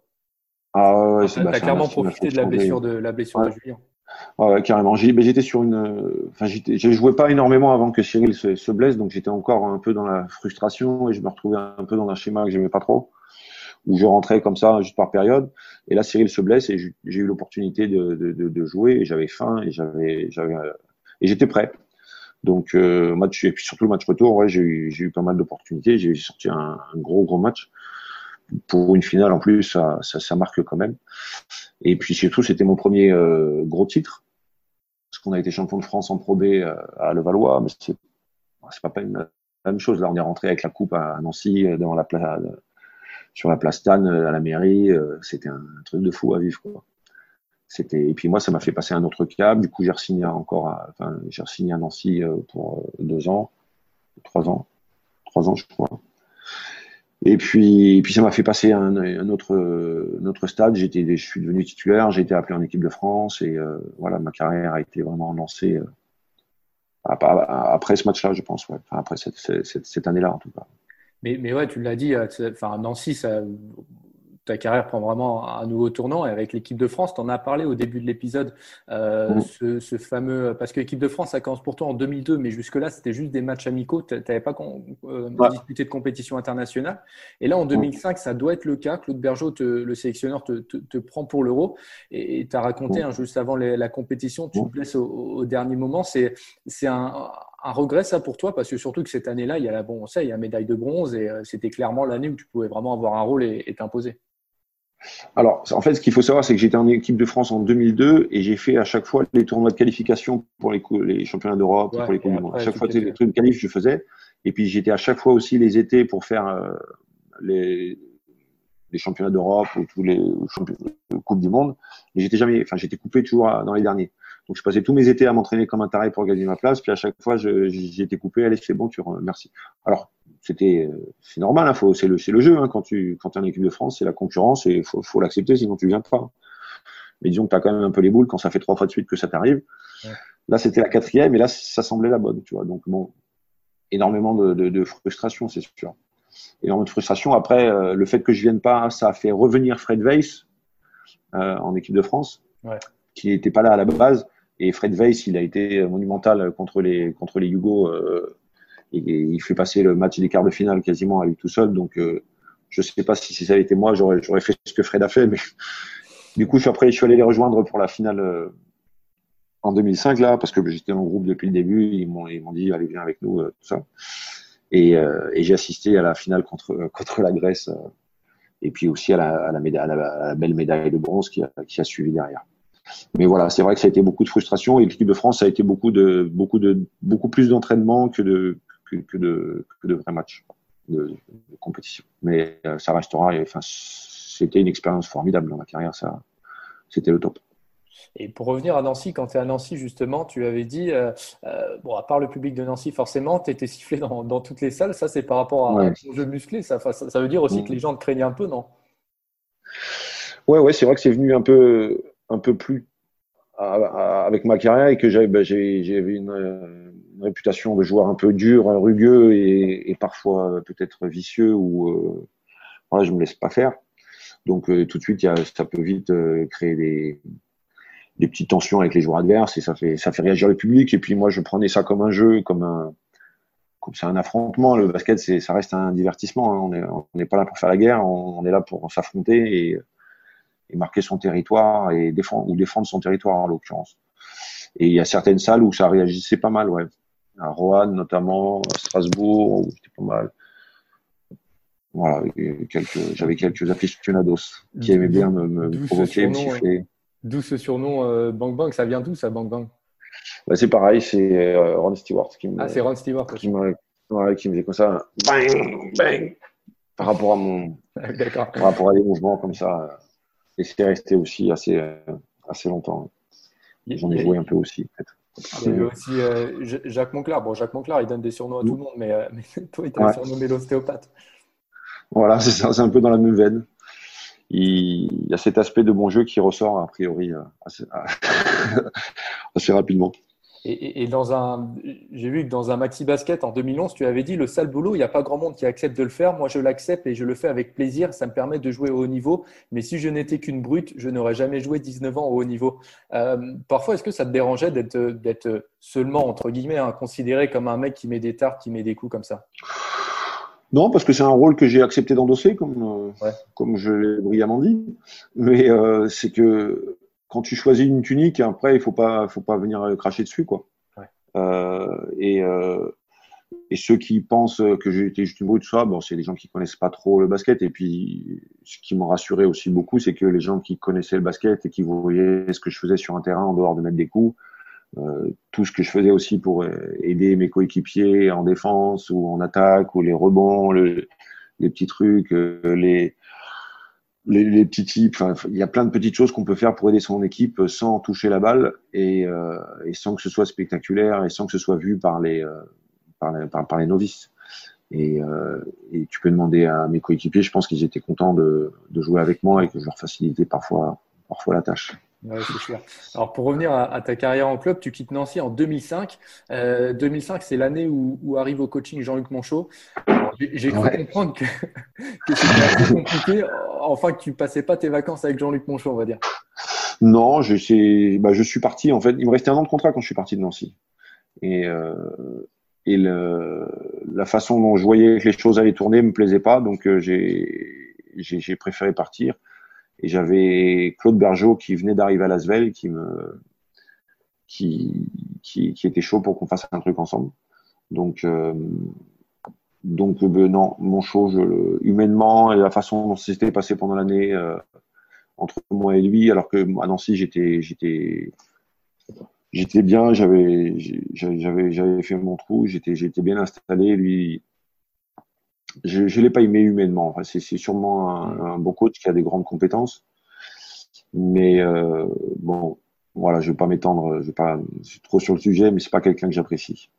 Ah ouais, Tu as clairement profité de la blessure de, la blessure de Julien. Ouais, carrément. J'étais sur une. Enfin, je jouais pas énormément avant que Cyril se, se blesse, donc j'étais encore un peu dans la frustration et je me retrouvais un peu dans un schéma que j'aimais pas trop où je rentrais comme ça juste par période. Et là, Cyril se blesse et j'ai eu l'opportunité de, de, de, jouer et j'avais faim et j'avais, j'avais, et j'étais prêt. Donc euh, match et puis surtout le match retour, ouais, j'ai eu, eu pas mal d'opportunités. J'ai sorti un, un, gros gros match pour une finale en plus, ça, ça, ça, marque quand même. Et puis surtout, c'était mon premier euh, gros titre parce qu'on a été champion de France en Pro B euh, à Levallois, mais c'est pas, pas la même chose. Là, on est rentré avec la coupe à Nancy, dans la place, sur la place Tannes, à la mairie. C'était un, truc de fou à vivre. Quoi. C'était et puis moi, ça m'a fait passer un autre cap. Du coup, j'ai signé encore, à, enfin, j'ai signé à Nancy pour deux ans, trois ans, trois ans, je crois. Et puis, et puis ça m'a fait passer un, un autre, un autre stade. J'étais, je suis devenu titulaire, j'ai été appelé en équipe de France et euh, voilà, ma carrière a été vraiment lancée euh, après ce match-là, je pense. Ouais. Enfin, après cette, cette, cette année-là, en tout cas. Mais, mais ouais, tu l'as dit. Euh, enfin, Nancy, ça, ta carrière prend vraiment un nouveau tournant. Et avec l'équipe de France, tu en as parlé au début de l'épisode, euh, mm. ce, fameux. Parce que l'équipe de France, ça commence pour toi en 2002, mais jusque-là, c'était juste des matchs amicaux. Tu n'avais pas euh, disputé de compétition internationale. Et là, en 2005, ça doit être le cas. Claude Bergeau, le sélectionneur, te, prend pour l'Euro. Et tu as raconté, hein, juste avant la compétition, tu te blesses au, dernier moment. C'est un un regret ça pour toi parce que surtout que cette année-là, il y a la bon, on sait, il y a médaille de bronze et euh, c'était clairement l'année où tu pouvais vraiment avoir un rôle et t'imposer. Alors, en fait, ce qu'il faut savoir, c'est que j'étais en équipe de France en 2002 et j'ai fait à chaque fois les tournois de qualification pour les, les championnats d'Europe, pour les Coupes du Monde. À chaque fois, les trucs de qualif, je faisais. Et puis, j'étais à chaque fois aussi les étés pour faire euh, les, les championnats d'Europe ou tous les Coupes du Monde. Mais j'étais jamais, enfin, j'étais coupé toujours dans les derniers. Donc, je passais tous mes étés à m'entraîner comme un taré pour gagner ma place. Puis, à chaque fois, j'étais coupé. Allez, c'est bon, tu merci. Alors, c'était euh, c'est normal, hein, c'est le, le jeu. Hein, quand tu quand es en équipe de France, c'est la concurrence et il faut, faut l'accepter, sinon tu viens pas. Mais disons que tu as quand même un peu les boules quand ça fait trois fois de suite que ça t'arrive. Là, c'était la quatrième et là, ça semblait la bonne, tu vois. Donc bon, énormément de, de, de frustration, c'est sûr. Énormément de frustration. Après, euh, le fait que je vienne pas, ça a fait revenir Fred Weiss euh, en équipe de France, ouais. qui n'était pas là à la base. Et Fred Weiss, il a été monumental contre les contre les Yougos euh, il fait passer le match des quarts de finale quasiment à lui tout seul. Donc, euh, je ne sais pas si ça avait été moi, j'aurais, j'aurais fait ce que Fred a fait. Mais du coup, je suis après, je suis allé les rejoindre pour la finale euh, en 2005 là, parce que j'étais en groupe depuis le début. Ils m'ont, ils m'ont dit allez viens avec nous, tout ça. Et, j'ai assisté à la finale contre contre la Grèce et puis aussi à la, belle médaille de bronze qui a suivi derrière. Mais voilà, c'est vrai que ça a été beaucoup de frustration et l'équipe de France ça a été beaucoup de beaucoup de beaucoup plus d'entraînement que de que, de, de vrais matchs de, compétition. Mais euh, ça restera, enfin, c'était une expérience formidable dans ma carrière, ça, c'était le top. Et pour revenir à Nancy, quand tu es à Nancy, justement, tu avais dit, euh, euh, bon, à part le public de Nancy, forcément, tu étais sifflé dans, dans, toutes les salles. Ça, c'est par rapport à un jeu musclé. Ça, ça, veut dire aussi mm. que les gens te craignaient un peu, non? Ouais, ouais, c'est vrai que c'est venu un peu, un peu plus avec ma carrière et que j'avais ben, une, une réputation de joueur un peu dur, rugueux et, et parfois peut-être vicieux ou euh, voilà, je me laisse pas faire. Donc euh, tout de suite, y a, ça peut vite euh, créer des, des petites tensions avec les joueurs adverses et ça fait ça fait réagir le public. Et puis moi, je prenais ça comme un jeu, comme un comme c'est un affrontement. Le basket, c'est ça reste un divertissement. Hein. On n'est on n'est pas là pour faire la guerre, on, on est là pour s'affronter et, et marquer son territoire et défendre ou défendre son territoire en l'occurrence. Et il y a certaines salles où ça réagissait pas mal, ouais à Roanne notamment, à Strasbourg, c'était pas mal. Voilà, quelques, j'avais quelques aficionados qui aimaient bien me, me provoquer, me siffler. D'où ce surnom euh, Bang Bang Ça vient d'où ça, Bang Bang? Bah, C'est pareil, c'est euh, Ron Stewart qui me. Ah, c'est Ron Stewart. Qui me, ouais, qui me faisait comme ça, bang, bang, par rapport à mon. Par rapport à des mouvements comme ça. Et c'était resté aussi assez, euh, assez longtemps. J'en ai joué un peu aussi, peut-être. Il y avait aussi euh, Jacques Monclar. Bon, Jacques Monclar, il donne des surnoms à tout le monde, mais, euh, mais toi, il t'a surnommé l'ostéopathe. Voilà, c'est ça, c'est un peu dans la même veine. Il, y a cet aspect de bon jeu qui ressort, a priori, euh, assez, assez rapidement. Et, dans un, j'ai vu que dans un maxi basket en 2011, tu avais dit le sale boulot, il n'y a pas grand monde qui accepte de le faire. Moi, je l'accepte et je le fais avec plaisir. Ça me permet de jouer au haut niveau. Mais si je n'étais qu'une brute, je n'aurais jamais joué 19 ans au haut niveau. Euh, parfois, est-ce que ça te dérangeait d'être, d'être seulement entre guillemets hein, considéré comme un mec qui met des tartes, qui met des coups comme ça? Non, parce que c'est un rôle que j'ai accepté d'endosser, comme, comme je l'ai brillamment dit. Mais euh, c'est que quand tu choisis une tunique, après, il faut pas, faut pas venir cracher dessus, quoi. Euh, et, euh, et ceux qui pensent que été juste une brute, ça, bon, c'est des gens qui connaissent pas trop le basket. Et puis, ce qui m'a rassuré aussi beaucoup, c'est que les gens qui connaissaient le basket et qui voyaient ce que je faisais sur un terrain en dehors de mettre des coups, tout ce que je faisais aussi pour aider mes coéquipiers en défense ou en attaque, ou les rebonds, les petits trucs, les, les, petits types. il y a plein de petites choses qu'on peut faire pour aider son équipe sans toucher la balle et, et, sans que ce soit spectaculaire et sans que ce soit vu par les, par les, par, les novices. Et, et, tu peux demander à mes coéquipiers, je pense qu'ils étaient contents de, de, jouer avec moi et que je leur facilitais parfois, parfois la tâche. Ouais, c'est Alors pour revenir à, ta carrière en club, tu quittes Nancy en 2005. 2005, c'est l'année où, arrive au coaching Jean-Luc Monchot. J'ai cru comprendre que, que c'était assez compliqué, enfin que tu passais pas tes vacances avec Jean-Luc Monchot, on va dire. Non, je, bah, je suis parti. En fait, il me restait un an de contrat quand je suis parti de Nancy. Et, euh, et le, la façon dont je voyais que les choses allaient tourner me plaisait pas, donc euh, j'ai préféré partir. Et j'avais Claude Bergeau qui venait d'arriver à Lasvel, qui me qui, qui, qui était chaud pour qu'on fasse un truc ensemble. Donc euh, donc euh, non, mon show, humainement et la façon dont c'était passé pendant l'année euh, entre moi et lui, alors que à Nancy j'étais j'étais j'étais bien, j'avais j'avais j'avais fait mon trou, j'étais j'étais bien installé. Lui, je ne l'ai pas aimé humainement. Enfin, c'est sûrement un, bon coach qui a des grandes compétences, mais euh, bon, voilà, je vais pas m'étendre, je vais pas trop sur le sujet, mais c'est pas quelqu'un que j'apprécie.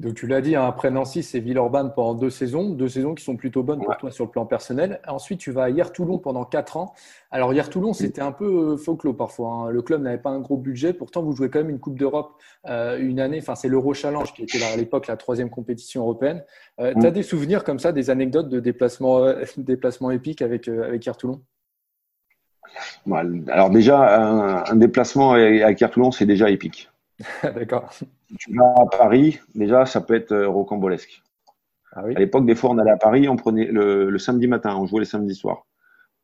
Donc tu l'as dit, hein, après Nancy, c'est Villeurbanne pendant deux saisons, deux saisons qui sont plutôt bonnes pour toi sur le plan personnel. Ensuite, tu vas à Hier-Toulon pendant quatre ans. Alors Hier-Toulon, c'était un peu euh, folklore parfois. Hein. Le club n'avait pas un gros budget, pourtant vous jouez quand même une Coupe d'Europe euh, une année. Enfin, c'est l'Euro Challenge qui était à l'époque la troisième compétition européenne. Euh, tu as des souvenirs comme ça, des anecdotes de déplacements, déplacements épiques avec, avec Hier-Toulon Alors déjà, un, déplacement avec Hier-Toulon, c'est déjà épique. D'accord. Tu vas à Paris, déjà, ça peut être euh, rocambolesque. Ah à l'époque, des fois, on allait à Paris, on prenait le, samedi matin, on jouait les samedis soirs.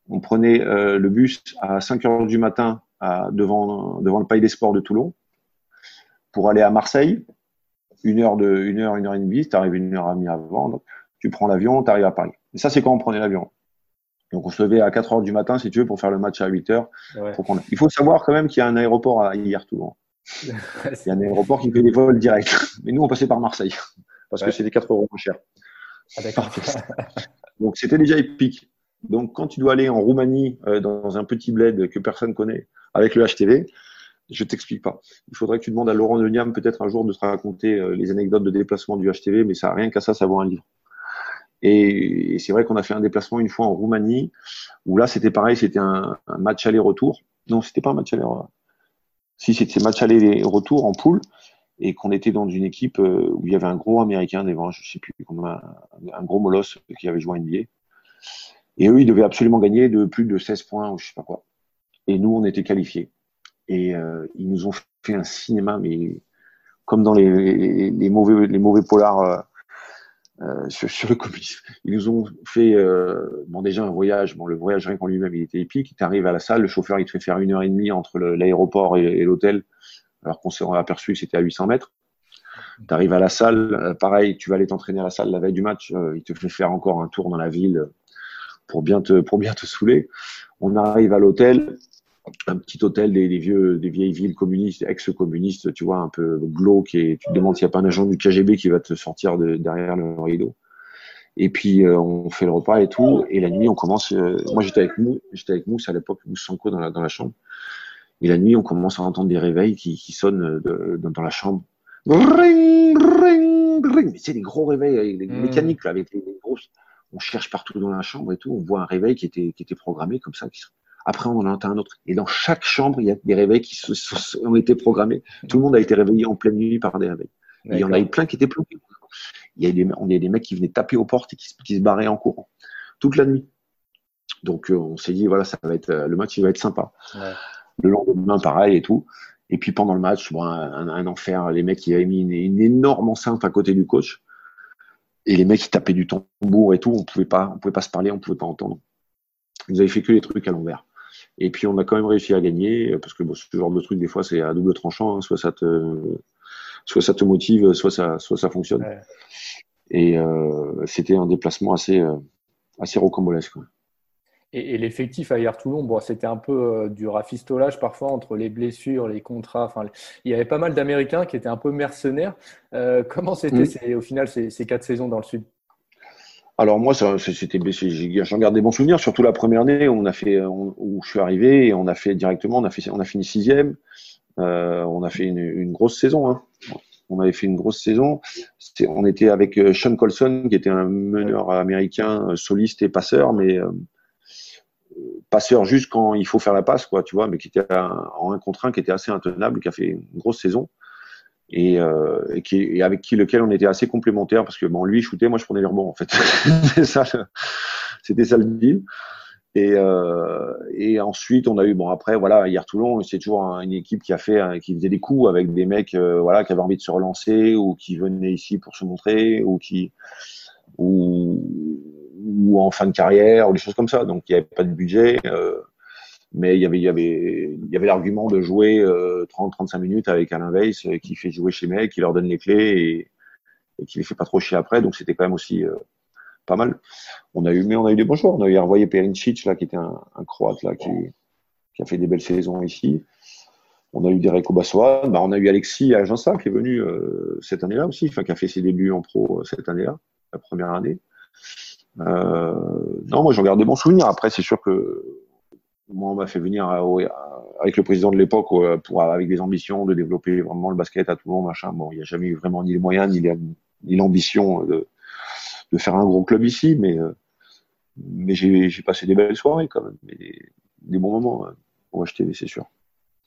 On prenait euh, le bus à 5 heures du matin devant, devant le Palais des Sports de Toulon pour aller à Marseille. Une heure, de, une heure, une heure et demie, tu arrives une heure et demie avant. Donc, tu prends l'avion, tu arrives à Paris. Et ça, c'est quand on prenait l'avion. Donc, on se levait à 4 heures du matin, si tu veux, pour faire le match à 8 heures. Il faut savoir quand même qu'il y a un aéroport à hier Toulon. Il y a un aéroport qui fait des vols directs. Mais nous, on passait par Marseille parce que c'était 4 euros moins cher. Ah, Donc, c'était déjà épique. Donc, quand tu dois aller en Roumanie, euh, dans un petit bled que personne connaît, avec le HTV, je t'explique pas. Il faudrait que tu demandes à Laurent Deniam peut-être un jour de te raconter euh, les anecdotes de déplacement du HTV, mais ça rien qu'à ça, ça vaut un livre. Et, c'est vrai qu'on a fait un déplacement une fois en Roumanie, où là, c'était pareil, c'était un, un match aller-retour. Non, c'était pas un match aller-retour si c'était match aller et retour en poule et qu'on était dans une équipe euh, où il y avait un gros américain devant, je sais plus, un, un gros molosse qui avait joué à NBA. Et eux, ils devaient absolument gagner de plus de 16 points ou je sais pas quoi. Et nous, on était qualifiés. Et euh, ils nous ont fait un cinéma, mais comme dans les, les mauvais, les mauvais polars euh, euh, sur, le communisme. Ils nous ont fait euh, bon déjà un voyage. Bon, le voyage rien qu'en lui-même, il était épique. Tu arrives à la salle, le chauffeur il te fait faire une heure et demie entre l'aéroport et, l'hôtel, alors qu'on s'est aperçu que c'était à 800 mètres. Tu arrives à la salle, euh, pareil, tu vas aller t'entraîner à la salle la veille du match. il te fait faire encore un tour dans la ville pour bien te pour bien te saouler. On arrive à l'hôtel, un petit hôtel des, vieux, des vieilles villes communistes, ex-communistes, tu vois, un peu glauque, et tu te demandes s'il n'y a pas un agent du KGB qui va te sortir de, derrière le rideau. Et puis euh, on fait le repas et tout, et la nuit on commence. Euh, moi j'étais avec nous, j'étais avec Mousse à l'époque, Mousse Sanko dans la, dans la chambre. Et la nuit on commence à entendre des réveils qui, qui sonnent de, dans la chambre. Ring, ring, ring. Mais c'est des gros réveils avec des mmh. mécaniques là, avec les, grosses. On cherche partout dans la chambre et tout. On voit un réveil qui était qui était programmé comme ça, qui, après, on en entend un autre. Et dans chaque chambre, il y a des réveils qui ont été programmés. Tout le monde a été réveillé en pleine nuit par des réveils. il y en a eu plein qui étaient bloqués. Il y a des, on a des mecs qui venaient taper aux portes et qui, se barraient en courant toute la nuit. Donc, euh, on s'est dit, voilà, ça va être, euh, le match, il va être sympa. Le lendemain, pareil et tout. Et puis, pendant le match, bon, un, enfer. Les mecs, ils avaient mis une, énorme enceinte à côté du coach. Et les mecs, ils tapaient du tambour et tout. On pouvait pas, on pouvait pas se parler, on pouvait pas entendre. Ils avaient fait que les trucs à l'envers. Et puis on a quand même réussi à gagner parce que bon, ce genre de truc des fois c'est à double tranchant, hein. soit ça te, soit ça te motive, soit ça, soit ça fonctionne. Et euh, c'était un déplacement assez, euh, assez rocambolesque. Et, l'effectif à hier Toulon, bon, c'était un peu du rafistolage parfois entre les blessures, les contrats. Enfin, il y avait pas mal d'Américains qui étaient un peu mercenaires. comment c'était mm. au final ces, ces quatre saisons dans le Sud? Alors moi, c'était, j'en garde des bons souvenirs. Surtout la première année où on a fait, je suis arrivé et on a fait directement, on a fini sixième. Euh, on a fait une, grosse saison. Hein. On avait fait une grosse saison. on était avec euh, Sean Colson, qui était un meneur américain, euh, soliste et passeur, mais passeur juste quand il faut faire la passe, quoi, tu vois, mais qui était en un contre un, qui était assez intenable, qui a fait une grosse saison et, euh, et, qui, et, avec qui lequel on était assez complémentaires parce que bon lui il shootait moi je prenais les rebonds en fait. C'était ça c'était ça le deal. Et, euh, et ensuite on a eu bon après voilà hier Toulon c'est toujours une équipe qui a fait qui faisait des coups avec des mecs euh, voilà qui avaient envie de se relancer ou qui venaient ici pour se montrer ou qui ou, ou en fin de carrière ou des choses comme ça. Donc il n'y avait pas de budget euh, mais il y avait il y avait il y avait l'argument de jouer 30-35 euh, minutes avec Alain Weiss euh, qui fait jouer chez mecs, qui leur donne les clés et, et qui les fait pas trop chier après. Donc c'était quand même aussi euh, pas mal. On a eu mais on a eu des bons joueurs. On a eu Hervoye Perincic là qui était un, un croate là qui, qui a fait des belles saisons ici. On a eu Derek Obassoa, bah on a eu Alexis Agença qui est venu cette année-là aussi, enfin qui a fait ses débuts en pro cette année-là, la première année. Euh, non, moi j'en garde des bons souvenirs. Après, c'est sûr que moi, on m'a fait venir euh, avec le président de l'époque pour avec des ambitions de développer vraiment le basket à Toulon, machin. Bon, il n'y a jamais eu vraiment ni les moyens ni l'ambition de, faire un gros club ici, mais euh, j'ai passé des belles soirées quand même, des, bons moments pour acheter, c'est sûr.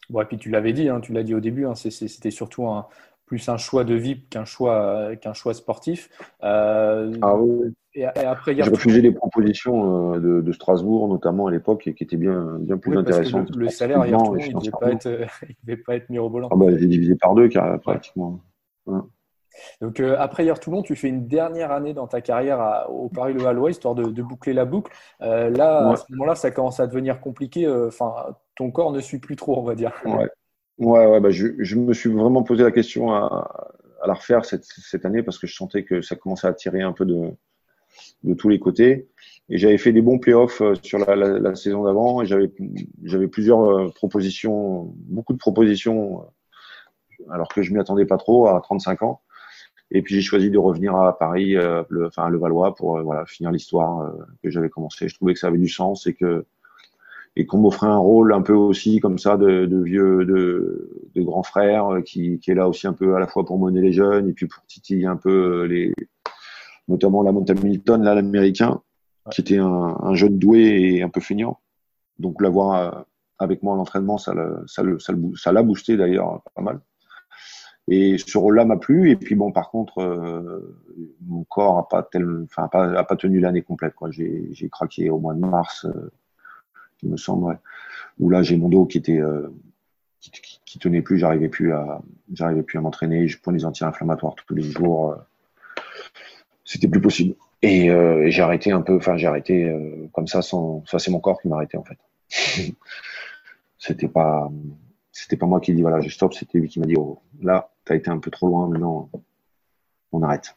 Bon, et puis tu l'avais dit, hein, tu l'as dit au début, hein, c'était surtout un, plus un choix de vie qu'un choix, qu'un choix sportif. Euh, ah oui. Et, après, J'ai refusé des propositions euh, de, Strasbourg, notamment à l'époque, qui étaient bien, bien plus intéressantes. Le, salaire, il ne devait, pas être, devait pas être mirobolant. Ah bah, il est divisé par deux, pratiquement. Donc euh, après hier Toulon, tu fais une dernière année dans ta carrière au Paris Le Valois, histoire de, boucler la boucle. là, à ce moment-là, ça commence à devenir compliqué. Enfin, ton corps ne suit plus trop, on va dire. Ouais. Ouais, ouais bah je, je, me suis vraiment posé la question à, à la refaire cette, cette, année parce que je sentais que ça commençait à tirer un peu de, de tous les côtés. Et j'avais fait des bons playoffs euh, sur la, la, la saison d'avant et j'avais, j'avais plusieurs euh, propositions, beaucoup de propositions, euh, alors que je m'y attendais pas trop à 35 ans. Et puis j'ai choisi de revenir à Paris, le, enfin à Levallois pour voilà finir l'histoire que j'avais commencé. Je trouvais que ça avait du sens et que et qu'on m'offrait un rôle un peu aussi comme ça de, de vieux, de, de grand frère euh, qui, qui, est là aussi un peu à la fois pour mener les jeunes et puis pour titiller un peu euh, les, notamment la Monta Milton, là l'américain, qui était un, un, jeune doué et un peu feignant. Donc l'avoir euh, avec moi à l'entraînement, ça l'a ça, ça, ça l'a boosté d'ailleurs pas mal. Et ce rôle-là m'a plu. Et puis bon, par contre, euh, mon corps a pas tel, pas, a pas tenu l'année complète. J'ai, j'ai craqué au mois de mars. Euh, il me semble, où là j'ai mon dos qui était euh, qui, tenait plus, j'arrivais plus à j'arrivais plus à m'entraîner, je prenais des anti-inflammatoires tous les jours, euh, c'était plus possible. Et, euh, et j'ai arrêté un peu, enfin j'ai arrêté comme ça sans, ça c'est mon corps qui m'a arrêté en fait. c'était pas c'était pas moi qui dit voilà je stop, c'était lui qui m'a dit oh, là t'as été un peu trop loin, maintenant on arrête.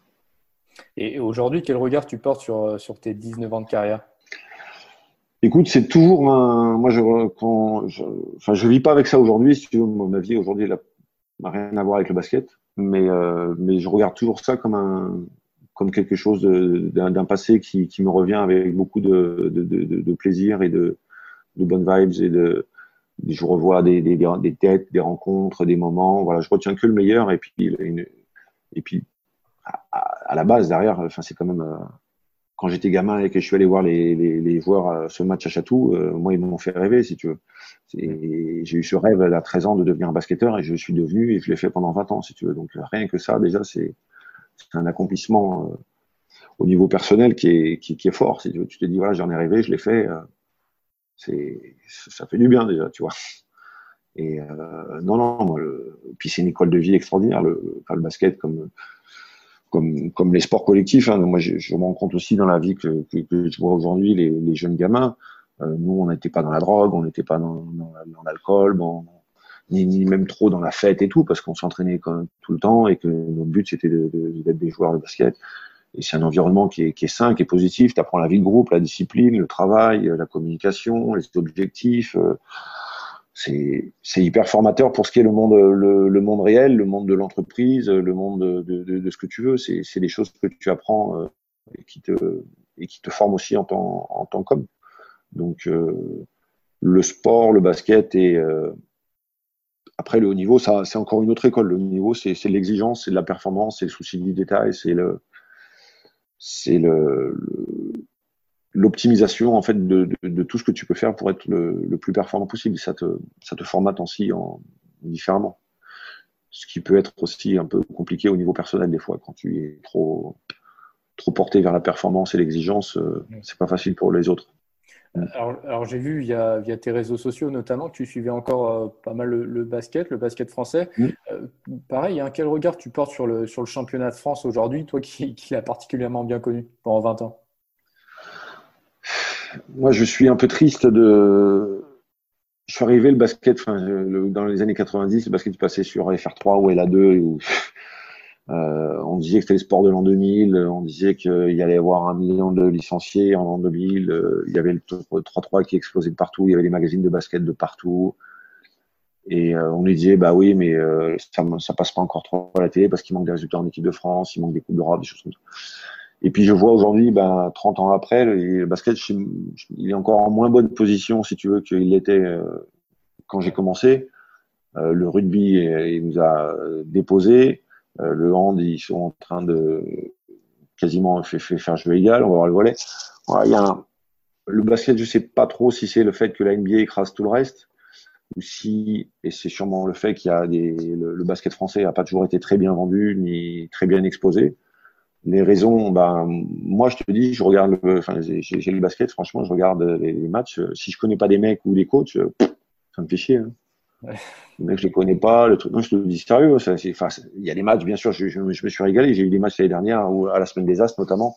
Et aujourd'hui, quel regard tu portes sur, sur tes 19 ans de carrière? Écoute, c'est toujours un. Moi, je, quand, je, enfin, je vis pas avec ça aujourd'hui. Si tu veux, ma vie aujourd'hui n'a rien à voir avec le basket, mais euh, mais je regarde toujours ça comme un comme quelque chose d'un passé qui, qui me revient avec beaucoup de, de, de, de plaisir et de, de bonnes vibes et de je revois des, des, des têtes, des rencontres, des moments. Voilà, je retiens que le meilleur et puis et puis à, à la base derrière, enfin c'est quand même euh, quand j'étais gamin et que je suis allé voir les, les, les joueurs euh, ce match à Chatou, euh, moi, ils m'ont fait rêver, si tu veux. J'ai eu ce rêve à 13 ans de devenir un basketteur et je suis devenu et je l'ai fait pendant 20 ans, si tu veux. Donc, rien que ça, déjà, c'est un accomplissement euh, au niveau personnel qui est, qui, qui, est fort. Si tu, veux. tu te dis, voilà, j'en ai rêvé, je l'ai fait. c'est ça fait du bien, déjà, tu vois. Et non, non, moi, le, puis c'est une école de vie extraordinaire, le, enfin, le basket, comme comme, comme les sports collectifs. Hein. Moi, je, je, me rends compte aussi dans la vie que, que, que je vois aujourd'hui les, les, jeunes gamins. Euh, nous, on n'était pas dans la drogue, on n'était pas dans, dans, l'alcool, bon, ni, ni, même trop dans la fête et tout, parce qu'on s'entraînait tout le temps et que notre but c'était d'être de, de, des joueurs de basket. et c'est un environnement qui est, qui est sain, qui est positif. Tu apprends la vie de groupe, la discipline, le travail, la communication, les objectifs. Euh, c'est hyper formateur pour ce qui est le monde, le, le monde réel, le monde de l'entreprise, le monde de, de, de, ce que tu veux. C'est des choses que tu apprends euh, et qui te, et qui te forment aussi en tant, en tant qu'homme. Donc, euh, le sport, le basket et euh, après le haut niveau, ça, c'est encore une autre école. Le haut niveau, c'est l'exigence, c'est de la performance, c'est le souci du détail, c'est le, c'est le, l'optimisation en fait de, de, tout ce que tu peux faire pour être le, le, plus performant possible. Ça te, ça te formate aussi en, différemment. Ce qui peut être aussi un peu compliqué au niveau personnel des fois quand tu es trop, trop porté vers la performance et l'exigence, euh, c'est pas facile pour les autres. Alors, alors j'ai vu via, via, tes réseaux sociaux notamment que tu suivais encore euh, pas mal le, basket, le basket français. Euh, pareil, hein, quel regard tu portes sur le, sur le championnat de France aujourd'hui, toi qui, qui l'as particulièrement bien connu pendant 20 ans? Moi, je suis un peu triste de. Je suis arrivé le basket, dans les années 90, le basket passait sur FR3 ou LA2. Ou... Euh, on disait que c'était le sport de l'an 2000, on disait qu'il allait y avoir un million de licenciés en l'an 2000, euh, il y avait le 3-3 qui explosait de partout, il y avait les magazines de basket de partout. Et euh, on lui disait, bah oui, mais ça, ça passe pas encore trop à la télé parce qu'il manque des résultats en équipe de France, il manque des Coupes d'Europe, des choses comme ça. Et puis je vois aujourd'hui, ben, 30 ans après, le, basket, il est encore en moins bonne position, si tu veux, qu'il l'était quand j'ai commencé. le rugby, il nous a déposé. Euh, le hand, ils sont en train de quasiment faire jouer égal. On va voir le volet. il y a le basket, je sais pas trop si c'est le fait que la NBA écrase tout le reste ou si, et c'est sûrement le fait qu'il y a des, le, basket français n'a pas toujours été très bien vendu ni très bien exposé. Les raisons, ben, moi, je te dis, je regarde le, enfin, j'ai le basket, franchement, je regarde les, matchs. Si je connais pas des mecs ou des coachs, ça me fait chier. Hein. Ouais. Les mecs, je les connais pas. Le truc, non, je te le dis sérieux. Il y a des matchs, bien sûr, je, je, me suis régalé. J'ai eu des matchs l'année dernière, ou à la semaine des As notamment,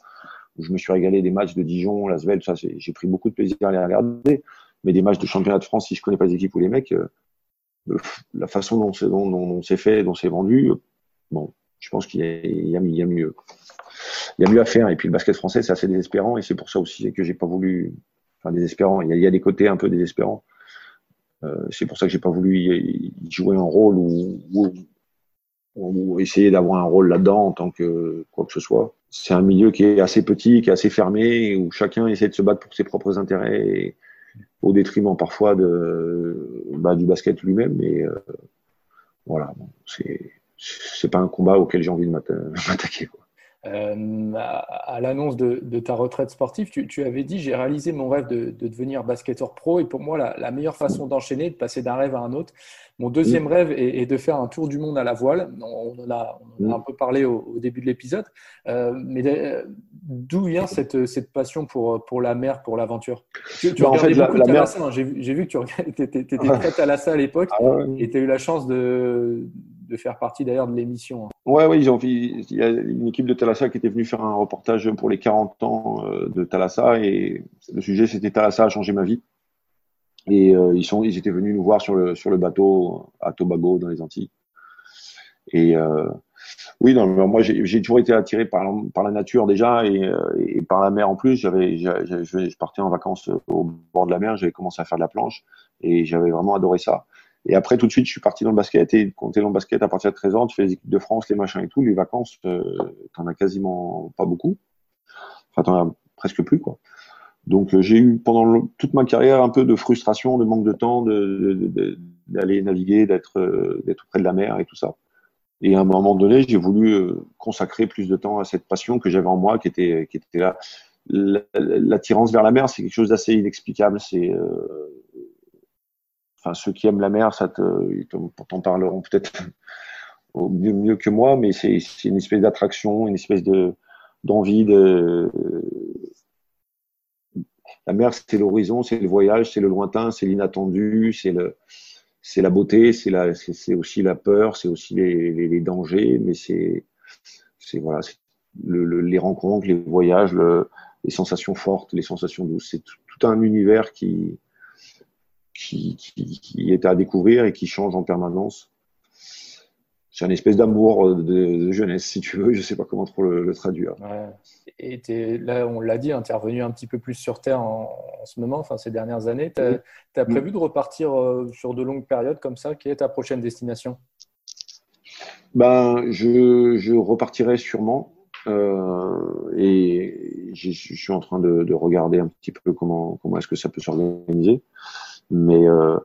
où je me suis régalé des matchs de Dijon, Lasvel, ça, j'ai pris beaucoup de plaisir à les regarder. Mais des matchs de championnat de France, si je connais pas les équipes ou les mecs, euh, la façon dont c'est dont, fait, dont c'est vendu, bon, je pense qu'il y, y, a mieux. Il y a mieux à faire. Et puis le basket français, c'est assez désespérant, et c'est pour ça aussi que j'ai pas voulu, enfin désespérant. Il y, a, des côtés un peu désespérants euh, c'est pour ça que j'ai pas voulu y, jouer un rôle ou, essayer d'avoir un rôle là-dedans en tant que quoi que ce soit. C'est un milieu qui est assez petit, qui est assez fermé, où chacun essaie de se battre pour ses propres intérêts, au détriment parfois de bah, du basket lui-même. Mais euh, voilà, c'est c'est pas un combat auquel j'ai envie de m'attaquer. Euh, à, l'annonce de, ta retraite sportive, tu, avais dit j'ai réalisé mon rêve de, devenir basketteur pro et pour moi la, meilleure façon d'enchaîner, de passer d'un rêve à un autre. Mon deuxième rêve est, de faire un tour du monde à la voile. On en a, un peu parlé au, début de l'épisode, euh, mais d'où vient cette, cette, passion pour, pour la mer, pour l'aventure? Tu, tu bah, en fait, beaucoup la, mer... Hein. J'ai vu que tu étais, très Thalassa à l'époque ah et tu as eu la chance de de faire partie d'ailleurs de l'émission. Hein. Ouais, oui, il y a une équipe de Thalassa qui était venue faire un reportage pour les 40 ans euh, de Thalassa et le sujet c'était Thalassa a changé ma vie. Et euh, ils sont, ils étaient venus nous voir sur le sur le bateau à Tobago dans les Antilles. Et euh, oui, non, moi j'ai toujours été attiré par, par la nature déjà et, et par la mer en plus. J'avais, je partais en vacances au bord de la mer, j'avais commencé à faire de la planche et j'avais vraiment adoré ça. Et après, tout de suite, je suis parti dans le basket. Et quand tu es dans le basket à partir de 13 ans, tu fais les équipes de France, les machins et tout, les vacances, euh, tu n'en as quasiment pas beaucoup. Enfin, tu n'en as presque plus, quoi. Donc, euh, j'ai eu pendant toute ma carrière un peu de frustration, de manque de temps, d'aller naviguer, d'être euh, près de la mer et tout ça. Et à un moment donné, j'ai voulu euh, consacrer plus de temps à cette passion que j'avais en moi, qui était, qui était là. L'attirance vers la mer, c'est quelque chose d'assez inexplicable. C'est enfin ceux qui aiment la mer, ça t'en parleront peut-être mieux, que moi, mais c'est une espèce d'attraction, une espèce de d'envie de la mer, c'est l'horizon, c'est le voyage, c'est le lointain, c'est l'inattendu, c'est le c'est la beauté, c'est la c'est aussi la peur, c'est aussi les, dangers, mais c'est c'est voilà, le, les rencontres, les voyages, le, les sensations fortes, les sensations douces, c'est tout un univers qui qui, qui, est à découvrir et qui change en permanence. c'est un espèce d'amour de, jeunesse, si tu veux. Je sais pas comment trop le, traduire. Et es, là, on l'a dit, intervenu un petit peu plus sur Terre en, ce moment, enfin ces dernières années. Tu as, prévu de repartir euh, sur de longues périodes comme ça? Quelle est ta prochaine destination? Ben, je, je repartirai sûrement. Euh, et je suis en train de, de, regarder un petit peu comment, comment est-ce que ça peut s'organiser. Mais euh,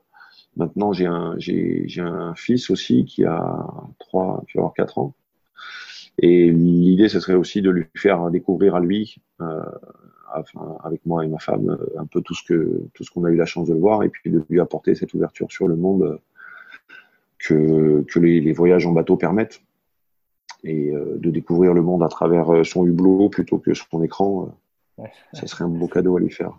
Maintenant, j'ai un, j'ai, j'ai un fils aussi qui a trois, qui va avoir quatre ans. Et l'idée, ce serait aussi de lui faire découvrir à lui, euh, enfin, avec moi et ma femme, un peu tout ce que tout ce qu'on a eu la chance de le voir, et puis de lui apporter cette ouverture sur le monde que, que les, les voyages en bateau permettent, et euh, de découvrir le monde à travers son hublot plutôt que son écran. Euh, ça serait un beau cadeau à lui faire.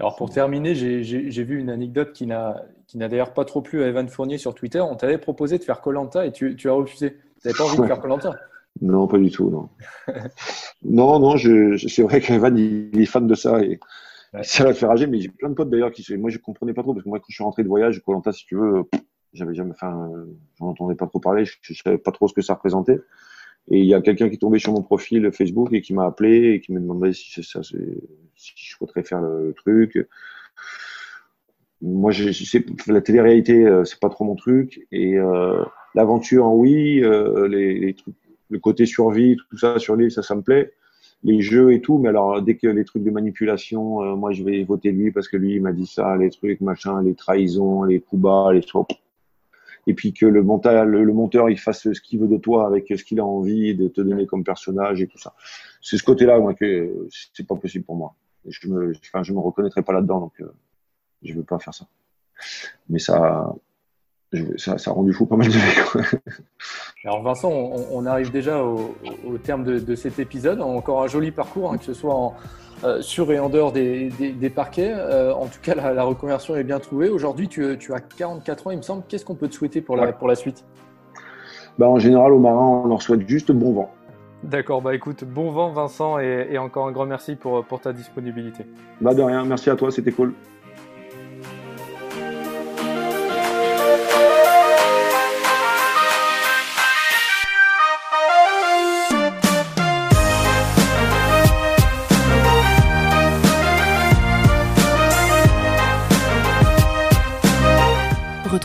Alors pour terminer, j'ai vu une anecdote qui n'a d'ailleurs pas trop plu à Evan Fournier sur Twitter. On t'avait proposé de faire Colanta et tu, as refusé. Tu n'avais pas envie de faire Colanta Non, pas du tout, non. non, non, c'est vrai qu'Evan il est fan de ça et ça l'a fait rager. Mais j'ai plein de potes d'ailleurs qui, moi je comprenais pas trop parce que moi quand je suis rentré de voyage, Colanta, si tu veux, j'avais jamais, enfin, j'en entendais pas trop parler. Je, ne savais pas trop ce que ça représentait. Et il y a quelqu'un qui est tombé sur mon profil Facebook et qui m'a appelé et qui me demandait si ça, si je souhaiterais faire le truc. Moi, je, la télé-réalité, euh, c'est pas trop mon truc. Et euh, l'aventure, oui. Euh, les, trucs, le côté survie, tout ça sur l'île, ça, ça me plaît. Les jeux et tout. Mais alors, dès que les trucs de manipulation, moi, je vais voter lui parce que lui, il m'a dit ça, les trucs, machin, les trahisons, les coups bas, les trucs et puis que le, monteur, il fasse ce qu'il veut de toi avec ce qu'il a envie de te donner comme personnage et tout ça. C'est ce côté-là moi que c'est pas possible pour moi. Je me, enfin, je me reconnaîtrai pas là-dedans donc euh, je veux pas faire ça. Mais ça, ça, ça, a rendu fou pas mal de vie. Alors Vincent, on, arrive déjà au, terme de, cet épisode. Encore un joli parcours, hein, que ce soit en, euh, sur et en dehors des, parquets. Euh, en tout cas, la, reconversion est bien trouvée. Aujourd'hui, tu, as 44 ans, il me semble. Qu'est-ce qu'on peut te souhaiter pour la, pour la suite? Bah, En général, aux marins, on leur souhaite juste bon vent. D'accord, bah écoute, bon vent Vincent et, encore un grand merci pour, pour ta disponibilité. Bah de rien, merci à toi, c'était cool.